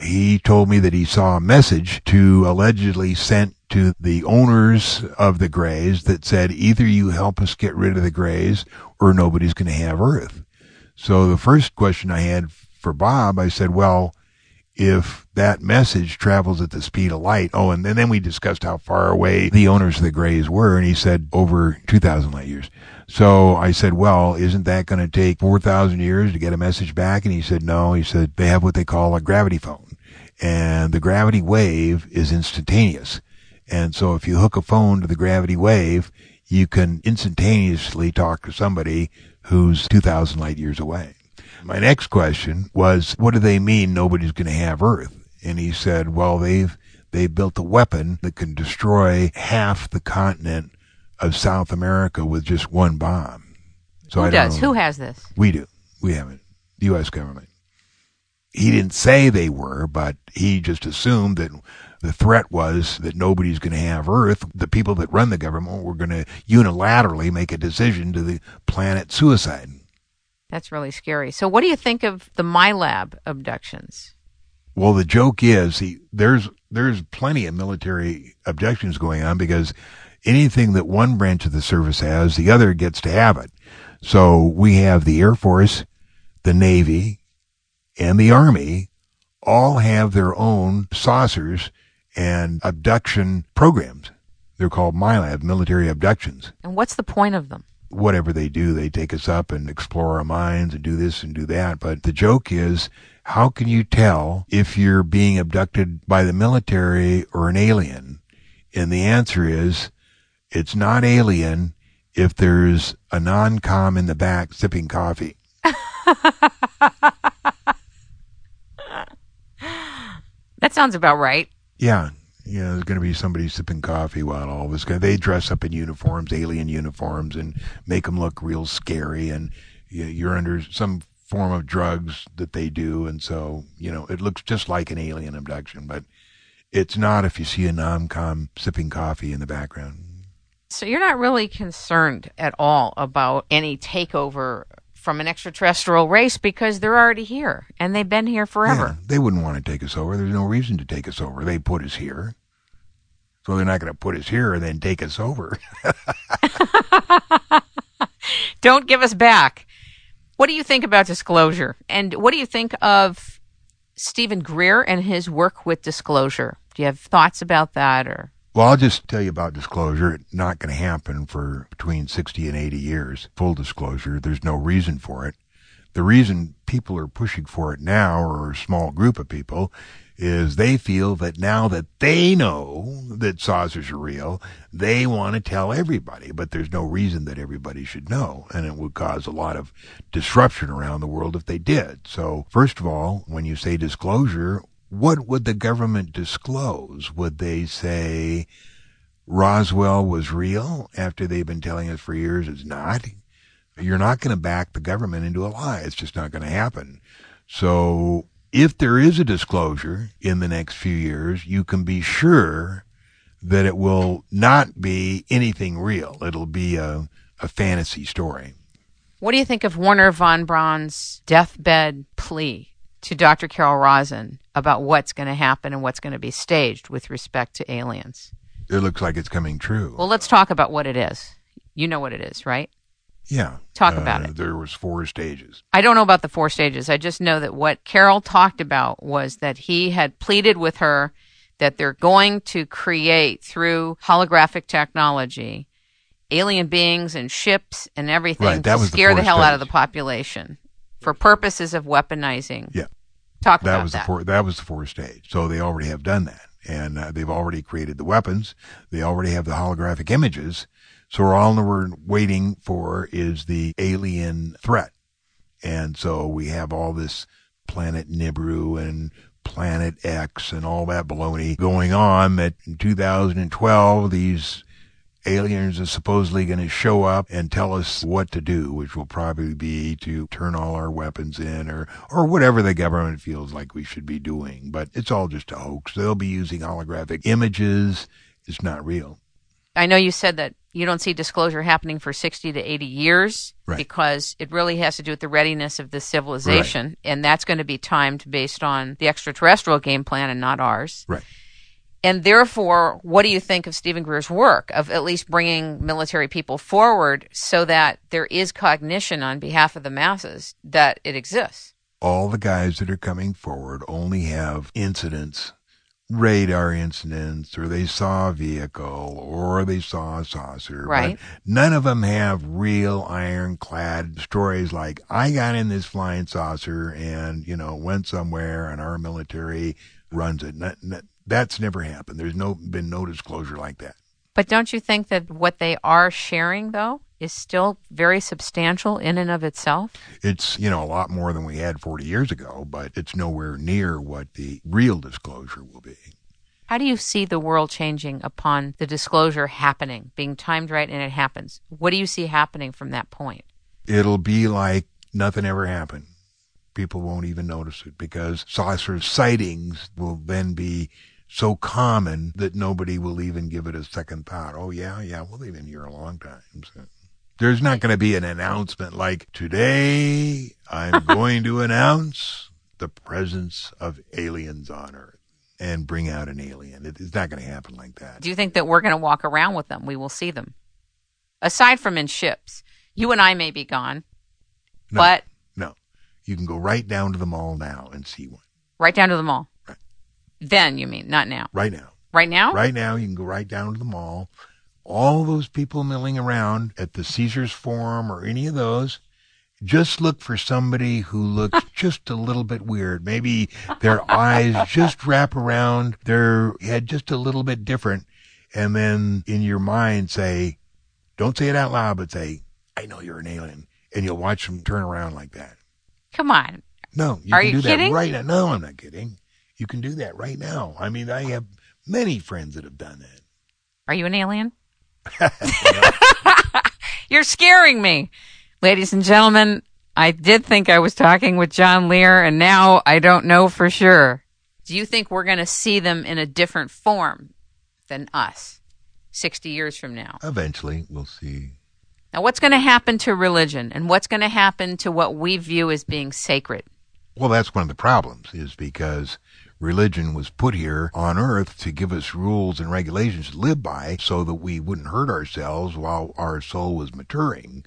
he told me that he saw a message to allegedly sent to the owners of the Greys that said, either you help us get rid of the Greys, or nobody's going to have Earth. So the first question I had for Bob, I said, well, if that message travels at the speed of light, oh, and then, we discussed how far away the owners of the Greys were, and he said over 2,000 light years. So I said, well, isn't that going to take 4,000 years to get a message back? And he said, no. He said, they have what they call a gravity phone. And the gravity wave is instantaneous. And so if you hook a phone to the gravity wave, you can instantaneously talk to somebody who's 2,000 light years away. My next question was, what do they mean nobody's going to have Earth? And he said, well, they've, they built a weapon that can destroy half the continent of South America with just one bomb. So Who I don't does? know. Who has this? We do. We have it. The U.S. government. He didn't say they were, but he just assumed that the threat was that nobody's going to have Earth. The people that run the government were going to unilaterally make a decision to the planet suicide. That's really scary. So, what do you think of the MILAB abductions? Well, the joke is he, there's there's plenty of military objections going on because anything that one branch of the service has, the other gets to have it. So we have the Air Force, the Navy, and the Army all have their own saucers and abduction programs. They're called MILAB, military abductions. And what's the point of them? Whatever they do, they take us up and explore our minds and do this and do that. But the joke is, how can you tell if you're being abducted by the military or an alien? And the answer is, it's not alien if there's a non-com in the back sipping coffee. That sounds about right. Yeah. You know, there's going to be somebody sipping coffee while all this guy. They dress up in uniforms, alien uniforms, and make them look real scary. And you- you're under some form of drugs that they do, and so you know it looks just like an alien abduction, but it's not if you see a non-com sipping coffee in the background. So, you're not really concerned at all about any takeover from an extraterrestrial race because they're already here and they've been here forever. Yeah, they wouldn't want to take us over. There's no reason to take us over. They put us here. So they're not going to put us here and then take us over. Don't give us back. What do you think about disclosure? And what do you think of Steven Greer and his work with disclosure? Do you have thoughts about that or Well, I'll just tell you about disclosure. It's not going to happen for between 60 and 80 years. Full disclosure, there's no reason for it. The reason people are pushing for it now, or a small group of people, is they feel that now that they know that saucers are real, they want to tell everybody, but there's no reason that everybody should know. And it would cause a lot of disruption around the world if they did. So, first of all, when you say disclosure, what would the government disclose? Would they say Roswell was real after they've been telling us for years it's not? You're not going to back the government into a lie. It's just not going to happen. So if there is a disclosure in the next few years, you can be sure that it will not be anything real. It'll be a, a fantasy story. What do you think of Wernher von Braun's deathbed plea to Dr. Carol Rosin about what's going to happen and what's going to be staged with respect to aliens? It looks like it's coming true. Well, let's talk about what it is. You know what it is, right? Yeah. Talk uh, about it. There was four stages. I don't know about the four stages. I just know that what Carol talked about was that he had pleaded with her that they're going to create through holographic technology alien beings and ships and everything right, that to was scare the, the hell stages. out of the population for purposes of weaponizing. Yeah. Talk that about was that. the four, that was the fourth stage. So they already have done that and uh, they've already created the weapons. They already have the holographic images so all we're waiting for is the alien threat. And so we have all this planet Nibiru and planet X and all that baloney going on that in 2012 these aliens are supposedly going to show up and tell us what to do, which will probably be to turn all our weapons in or, or whatever the government feels like we should be doing. But it's all just a hoax. They'll be using holographic images. It's not real. I know you said that you don't see disclosure happening for 60 to 80 years right. because it really has to do with the readiness of the civilization. Right. And that's going to be timed based on the extraterrestrial game plan and not ours. Right. And therefore, what do you think of steven Greer's work of at least bringing military people forward so that there is cognition on behalf of the masses that it exists? All the guys that are coming forward only have incidents radar incidents or they saw a vehicle or they saw a saucer. Right. But none of them have real ironclad stories like I got in this flying saucer and, you know, went somewhere and our military runs it. Not, not, that's never happened. There's no been no disclosure like that. But don't you think that what they are sharing though is still very substantial in and of itself? It's, you know, a lot more than we had 40 years ago, but it's nowhere near what the real disclosure will be. How do you see the world changing upon the disclosure happening, being timed right and it happens? What do you see happening from that point? It'll be like nothing ever happened. People won't even notice it because saucer sightings will then be so common that nobody will even give it a second thought. Oh yeah, yeah, well they've been here a long time. So there's not going to be an announcement like today I'm going to announce the presence of aliens on Earth and bring out an alien. It's not going to happen like that. Do you think that we're going to walk around with them? We will see them. Aside from in ships, you and I may be gone, No, but no, you can go right down to the mall now and see one. right down to the mall. Right. Then you mean, not now. Right now. Right now? Right now, you can go right down to the mall. All those people milling around at the Caesars Forum or any of those, just look for somebody who looks just a little bit weird. Maybe their eyes just wrap around their head just a little bit different. And then in your mind say, don't say it out loud, but say, I know you're an alien. And you'll watch them turn around like that. Come on. No, you Are can you do kidding? that right now. No, I'm not kidding. You can do that right now. I mean, I have many friends that have done that. Are you an alien? You're scaring me. Ladies and gentlemen, I did think I was talking with John Lear, and now I don't know for sure. Do you think we're going to see them in a different form than us 60 years from now? Eventually, we'll see. Now, what's going to happen to religion, and what's going to happen to what we view as being sacred? Well, that's one of the problems, is because religion was put here on earth to give us rules and regulations to live by so that we wouldn't hurt ourselves while our soul was maturing.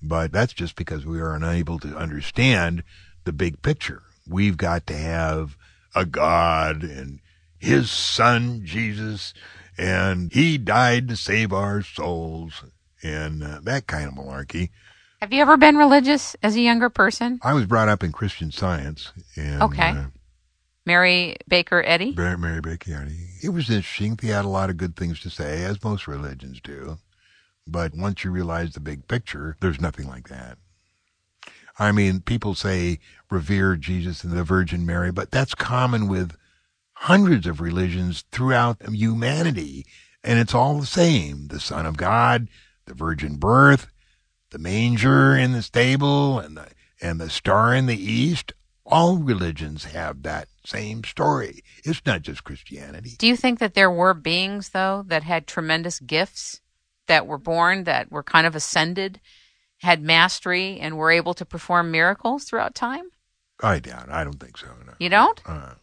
But that's just because we are unable to understand the big picture. We've got to have a God and his son, Jesus, and he died to save our souls and uh, that kind of malarkey. Have you ever been religious as a younger person? I was brought up in Christian Science. And, Okay. Uh, Mary Baker Eddy? Mary, Mary Baker Eddy. It was interesting. They had a lot of good things to say, as most religions do. But once you realize the big picture, there's nothing like that. I mean, people say revere Jesus and the Virgin Mary, but that's common with hundreds of religions throughout humanity. And it's all the same. The Son of God, the virgin birth, the manger in the stable, and the, and the star in the east. All religions have that same story. It's not just Christianity. Do you think that there were beings, though, that had tremendous gifts that were born, that were kind of ascended, had mastery, and were able to perform miracles throughout time? I doubt. I don't think so. No. You don't? Uh,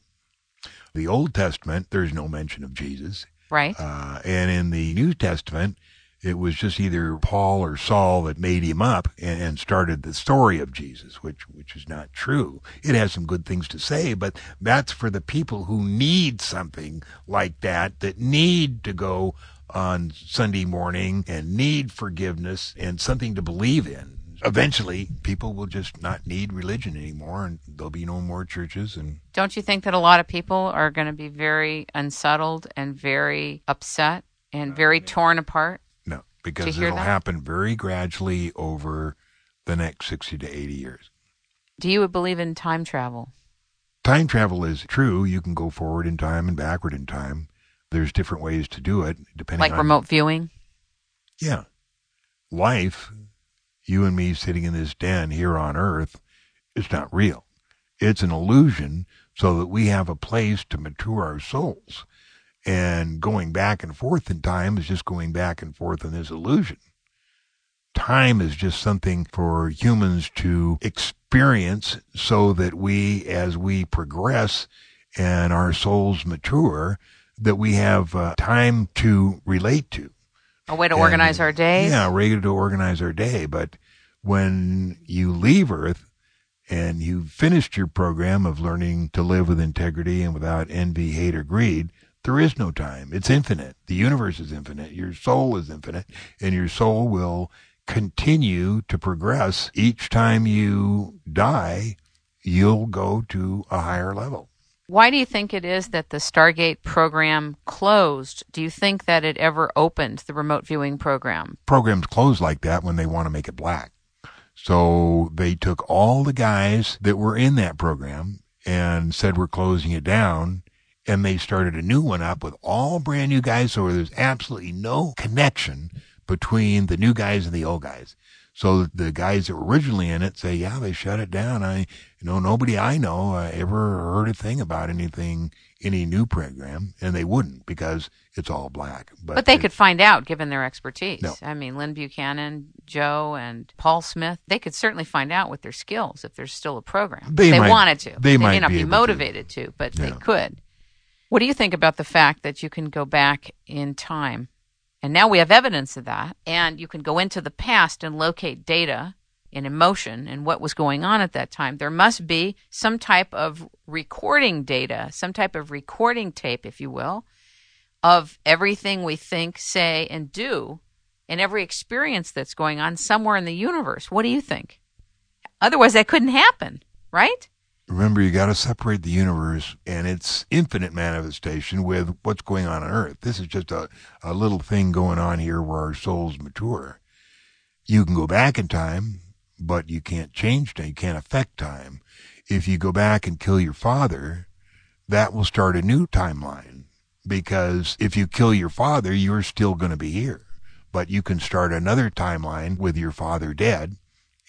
the Old Testament, there's no mention of Jesus. Right. Uh, and in the New Testament, it was just either Paul or Saul that made him up and, and started the story of Jesus, which which is not true. It has some good things to say, but that's for the people who need something like that, that need to go on Sunday morning and need forgiveness and something to believe in. Eventually, people will just not need religion anymore, and there'll be no more churches. And Don't you think that a lot of people are going to be very unsettled and very upset and very torn apart? Because it'll that? happen very gradually over the next sixty to eighty years. Do you believe in time travel? time travel is true. You can go forward in time and backward in time. There's different ways to do it, depending Like on remote viewing? Yeah, life. You and me sitting in this den here on Earth is not real. It's an illusion, so that we have a place to mature our souls. And going back and forth in time is just going back and forth in this illusion. Time is just something for humans to experience so that we, as we progress and our souls mature, that we have uh, time to relate to. A way to And- organize our day. Yeah, a way to organize our day. But when you leave Earth and you've finished your program of learning to live with integrity and without envy, hate, or greed, there is no time. It's infinite. The universe is infinite. Your soul is infinite, and your soul will continue to progress. Each time you die, you'll go to a higher level. Why do you think it is that the Stargate program closed? Do you think that it ever opened, the remote viewing program? programs close like that when they want to make it black. So they took all the guys that were in that program and said we're closing it down and they started a new one up with all brand new guys so there's absolutely no connection between the new guys and the old guys. So the guys that were originally in it say, yeah, they shut it down. I, you know, nobody I know uh, ever heard a thing about anything, any new program, and they wouldn't because it's all black. But they it- could find out given their expertise. No. I mean, Lyn Buchanan, Joe, and Paul Smith, they could certainly find out with their skills if there's still a program. They they might- wanted to. they may might not be be, able to. motivated to, but they could. What do you think about the fact that you can go back in time? And now we have evidence of that. And you can go into the past and locate data and emotion and what was going on at that time. There must be some type of recording data, some type of recording tape, if you will, of everything we think, say, and do, and every experience that's going on somewhere in the universe. What do you think? Otherwise, that couldn't happen, right? Remember, you got to separate the universe and its infinite manifestation with what's going on on Earth. This is just a, a little thing going on here where our souls mature. You can go back in time, but you can't change time. You can't affect time. If you go back and kill your father, that will start a new timeline. Because if you kill your father, you're still going to be here. But you can start another timeline with your father dead,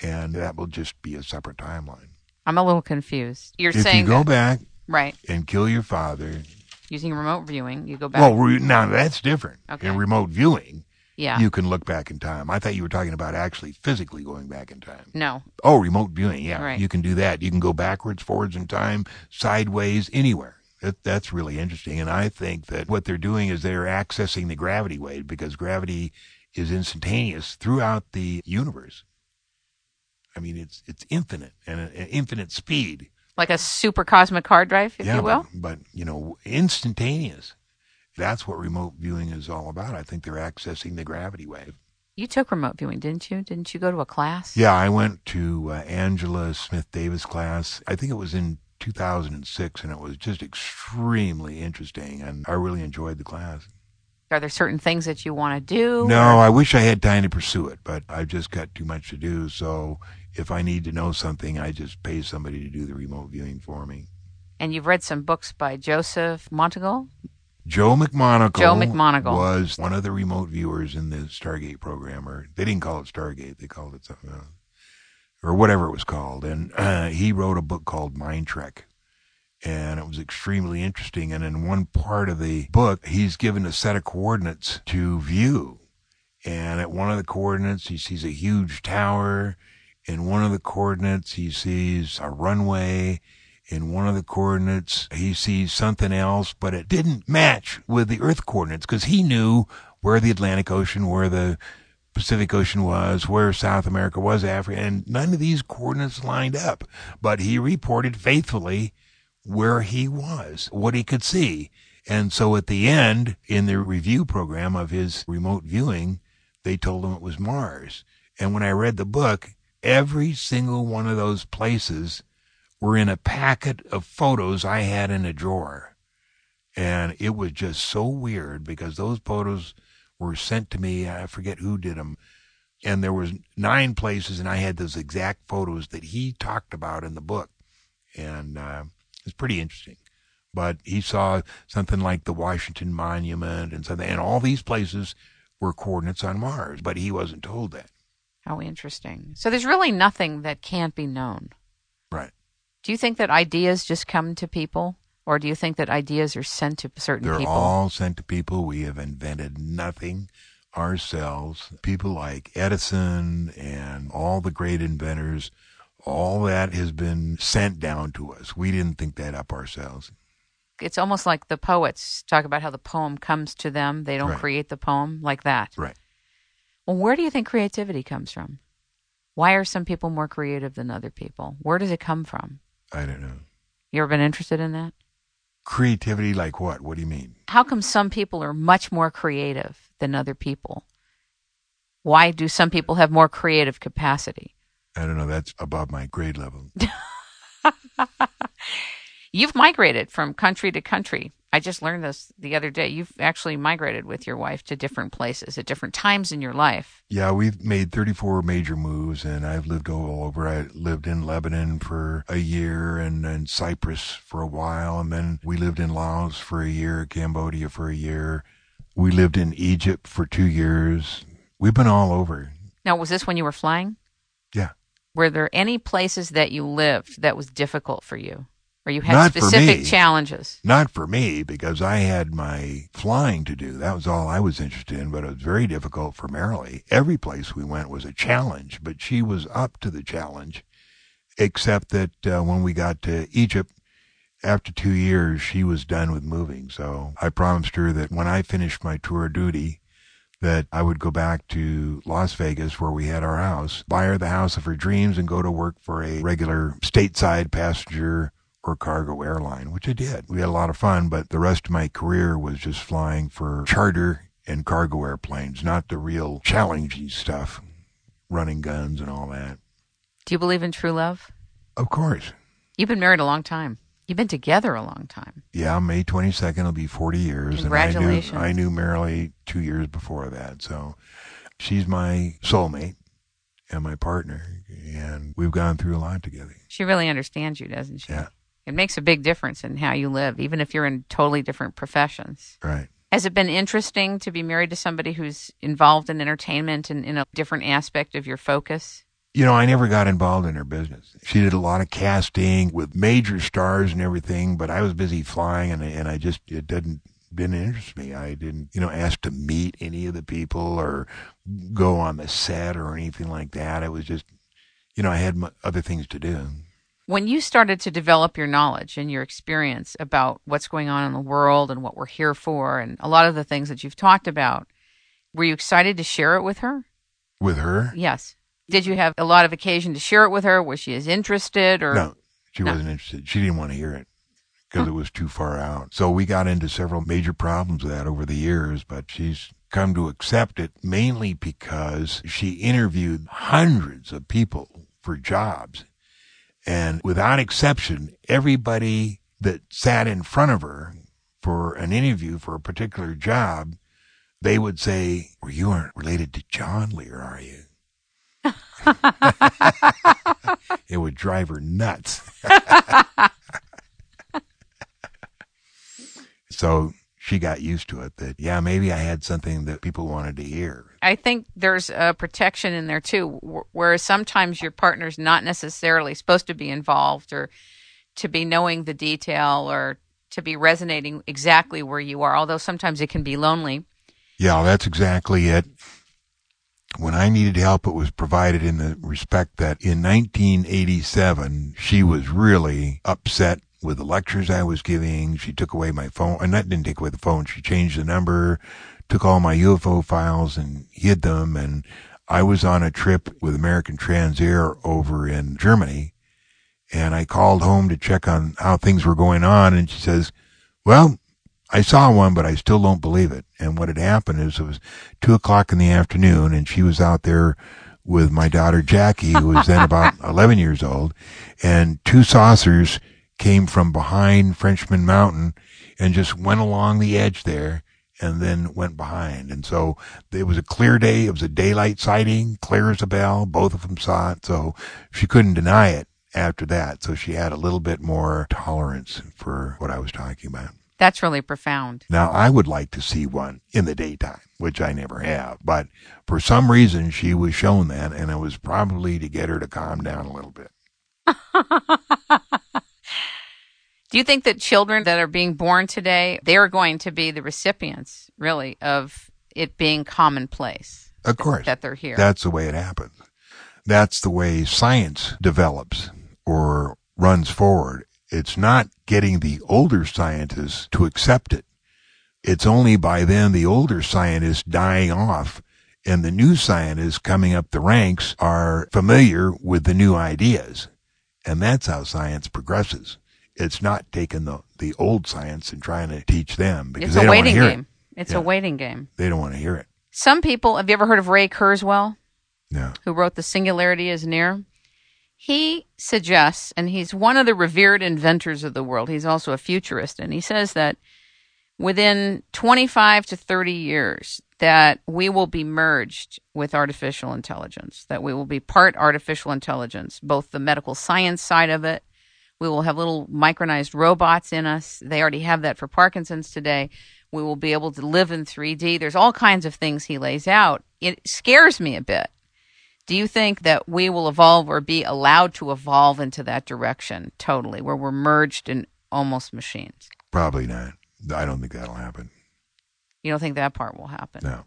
and that will just be a separate timeline. I'm a little confused. You're if saying you go that, back right? and kill your father. Using remote viewing, you go back. Well, re- now that's different. Okay. In remote viewing, yeah. you can look back in time. I thought you were talking about actually physically going back in time. no. Oh, remote viewing, yeah. Right. You can do that. You can go backwards, forwards in time, sideways, anywhere. That, that's really interesting. And I think that what they're doing is they're accessing the gravity wave because gravity is instantaneous throughout the universe. I mean, it's it's infinite and an infinite speed. Like a super cosmic hard drive, if yeah, you will. But, but you know, instantaneous. That's what remote viewing is all about. I think they're accessing the gravity wave. You took remote viewing, didn't you? Didn't you go to a class? Yeah, I went to uh, Angela Smith Davis class. I think it was in 2006, and it was just extremely interesting, and I really enjoyed the class. Are there certain things that you want to do? No, or- I wish I had time to pursue it, but I've just got too much to do. So if I need to know something, I just pay somebody to do the remote viewing for me. And you've read some books by Joseph Monteagle? Joe McMoneagle, Joe McMoneagle. was one of the remote viewers in the Stargate program, or they didn't call it Stargate, they called it something else, or whatever it was called. And uh, he wrote a book called Mind Trek, and it was extremely interesting. And in one part of the book, he's given a set of coordinates to view, and at one of the coordinates, he sees a huge tower. In one of the coordinates, he sees a runway in one of the coordinates, he sees something else, but it didn't match with the Earth coordinates because he knew where the Atlantic Ocean, where the Pacific Ocean was, where South America was, Africa, and none of these coordinates lined up. But he reported faithfully where he was, what he could see. And so at the end, in the review program of his remote viewing, they told him it was Mars. And when I read the book, every single one of those places were in a packet of photos I had in a drawer. And it was just so weird because those photos were sent to me. I forget who did them. And there was nine places and I had those exact photos that he talked about in the book. And uh, it's pretty interesting. But he saw something like the Washington Monument and something, and all these places were coordinates on Mars, but he wasn't told that. How interesting. So there's really nothing that can't be known. Right. Do you think that ideas just come to people? Or do you think that ideas are sent to certain They're people? all sent to people. We have invented nothing ourselves. People like Edison and all the great inventors, all that has been sent down to us. We didn't think that up ourselves. it's almost like the poets talk about how the poem comes to them. They don't Right. create the poem like that. Right. Well, where do you think creativity comes from? Why are some people more creative than other people? Where does it come from? I don't know. You ever been interested in that? Creativity like what? What do you mean? How come some people are much more creative than other people? Why do some people have more creative capacity? I don't know. That's above my grade level. You've migrated from country to country. I just learned this the other day. You've actually migrated with your wife to different places at different times in your life. Yeah, we've made 34 major moves and I've lived all over. I lived in Lebanon for a year and then Cyprus for a while. And then we lived in Laos for a year, Cambodia for a year. We lived in Egypt for two years. We've been all over. Now, was this when you were flying? Yeah. Were there any places that you lived that was difficult for you? Or you had Not specific challenges? Not for me because I had my flying to do. That was all I was interested in, but it was very difficult for Marilee. Every place we went was a challenge, but she was up to the challenge, except that uh, when we got to Egypt, after two years, she was done with moving. So I promised her that when I finished my tour of duty, that I would go back to Las Vegas where we had our house, buy her the house of her dreams and go to work for a regular stateside passenger or cargo airline, which I did. We had a lot of fun, but the rest of my career was just flying for charter and cargo airplanes, not the real challenging stuff, running guns and all that. Do you believe in true love? Of course. You've been married a long time. You've been together a long time. Yeah, May 22nd will be 40 years. Congratulations. And I knew, I knew Marilee two years before that. So she's my soulmate and my partner. And we've gone through a lot together. She really understands you, doesn't she? Yeah. It makes a big difference in how you live, even if you're in totally different professions. Right. Has it been interesting to be married to somebody who's involved in entertainment and in a different aspect of your focus? You know, I never got involved in her business. She did a lot of casting with major stars and everything, but I was busy flying and, and I just, it didn't, didn't interest me. I didn't, you know, ask to meet any of the people or go on the set or anything like that. It was just, you know, I had other things to do. When you started to develop your knowledge and your experience about what's going on in the world and what we're here for, and a lot of the things that you've talked about, were you excited to share it with her? With her? Yes. Did you have a lot of occasion to share it with her? Was she as interested or No, she No. wasn't interested. She didn't want to hear it because it was too far out. So we got into several major problems with that over the years, but she's come to accept it mainly because she interviewed hundreds of people for jobs. And without exception, everybody that sat in front of her for an interview for a particular job, they would say, well, you aren't related to John Lear, are you? it would drive her nuts. so she got used to it that, yeah, maybe I had something that people wanted to hear. I think there's a protection in there too, whereas sometimes your partner's not necessarily supposed to be involved or to be knowing the detail or to be resonating exactly where you are, although sometimes it can be lonely. Yeah, that's exactly it. When I needed help, it was provided in the respect that in 1987, she was really upset with the lectures I was giving. She took away my phone, and that didn't take away the phone. She changed the number, took all my UFO files and hid them. And I was on a trip with American Transair over in Germany. And I called home to check on how things were going on. And she says, well, I saw one, but I still don't believe it. And what had happened is it was two o'clock in the afternoon and she was out there with my daughter Jackie, who was then about 11 years old, and two saucers came from behind Frenchman Mountain and just went along the edge there and then went behind. And so it was a clear day. It was a daylight sighting, clear as a bell. Both of them saw it. So she couldn't deny it after that. So she had a little bit more tolerance for what I was talking about. That's really profound. Now, I would like to see one in the daytime, which I never have. But for some reason, she was shown that, and it was probably to get her to calm down a little bit. Do you think that children that are being born today, they're going to be the recipients, really, of it being commonplace? Of course. That they're here. That's the way it happens. That's the way science develops or runs forward. It's not getting the older scientists to accept it. It's only by then the older scientists dying off and the new scientists coming up the ranks are familiar with the new ideas. And that's how science progresses. It's not taking the, the old science and trying to teach them because it's they a don't waiting want to hear game. it. It's Yeah. a waiting game. They don't want to hear it. Some people, have you ever heard of Ray Kurzweil? No. who wrote The Singularity is Near. He suggests, and he's one of the revered inventors of the world, he's also a futurist, and he says that within 25 to 30 years, that we will be merged with artificial intelligence, that we will be part artificial intelligence, both the medical science side of it. We will have little micronized robots in us. They already have that for Parkinson's today. We will be able to live in 3D. There's all kinds of things he lays out. It scares me a bit. Do you think that we will evolve or be allowed to evolve into that direction totally, where we're merged in almost machines? Probably not. I don't think that'll happen. You don't think that part will happen? No.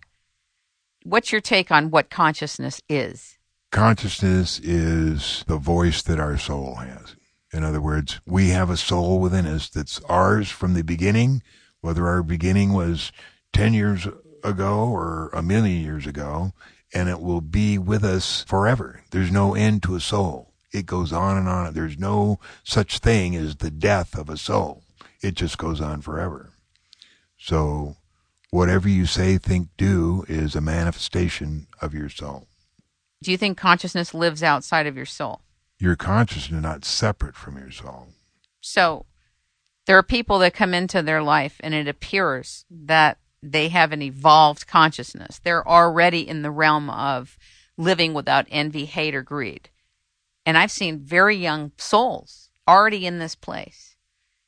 What's your take on what consciousness is? Consciousness is the voice that our soul has. In other words, we have a soul within us that's ours from the beginning, whether our beginning was 10 years ago or a million years ago, and it will be with us forever. There's no end to a soul. It goes on and on. There's no such thing as the death of a soul. It just goes on forever. So whatever you say, think, do is a manifestation of your soul. Do you think consciousness lives outside of your soul? Your consciousness is not separate from your soul. So there are people that come into their life and it appears that they have an evolved consciousness. They're already in the realm of living without envy, hate, or greed. And I've seen very young souls already in this place.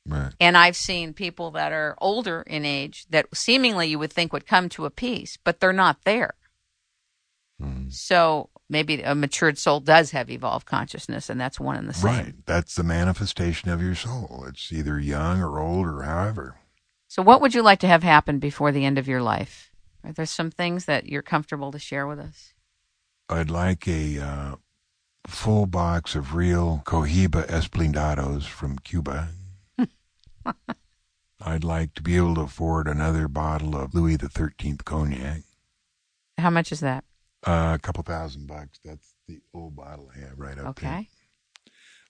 Right. And I've seen people that are older in age that seemingly you would think would come to a peace, but they're not there. Mhm. So maybe a matured soul does have evolved consciousness, and that's one and the same. Right. That's the manifestation of your soul. It's either young or old or however. So, what would you like to have happen before the end of your life? Are there some things that you're comfortable to share with us? I'd like a uh, full box of real Cohiba Esplendidos from Cuba. I'd like to be able to afford another bottle of Louis the Thirteenth cognac. How much is that? Uh, a couple thousand bucks. That's the old bottle I have right up there. Okay.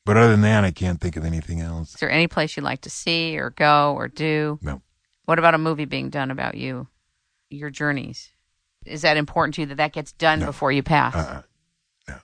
But other than that, I can't think of anything else. Is there any place you'd like to see or go or do? No. What about a movie being done about you, your journeys? is that important to you that that gets done before you pass? Uh, no.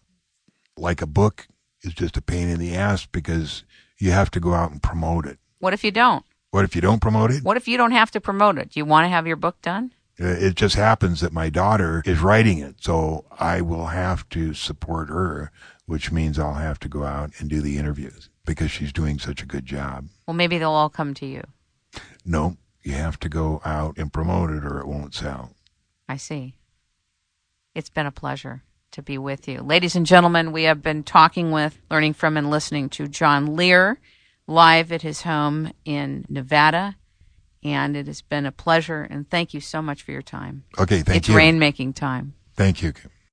Like a book is just a pain in the ass because you have to go out and promote it. what if you don't? What if you don't promote it? What if you don't have to promote it? Do you want to have your book done? Uh, It just happens that my daughter is writing it, so I will have to support her, which means I'll have to go out and do the interviews because she's doing such a good job. Well, maybe they'll all come to you. No, you have to go out and promote it or it won't sell. I see. It's been a pleasure to be with you. Ladies and gentlemen, we have been talking with, learning from, and listening to John Lear live at his home in Nevada. And it has been a pleasure. And thank you so much for your time. Okay, thank it's you. It's rainmaking time. Thank you.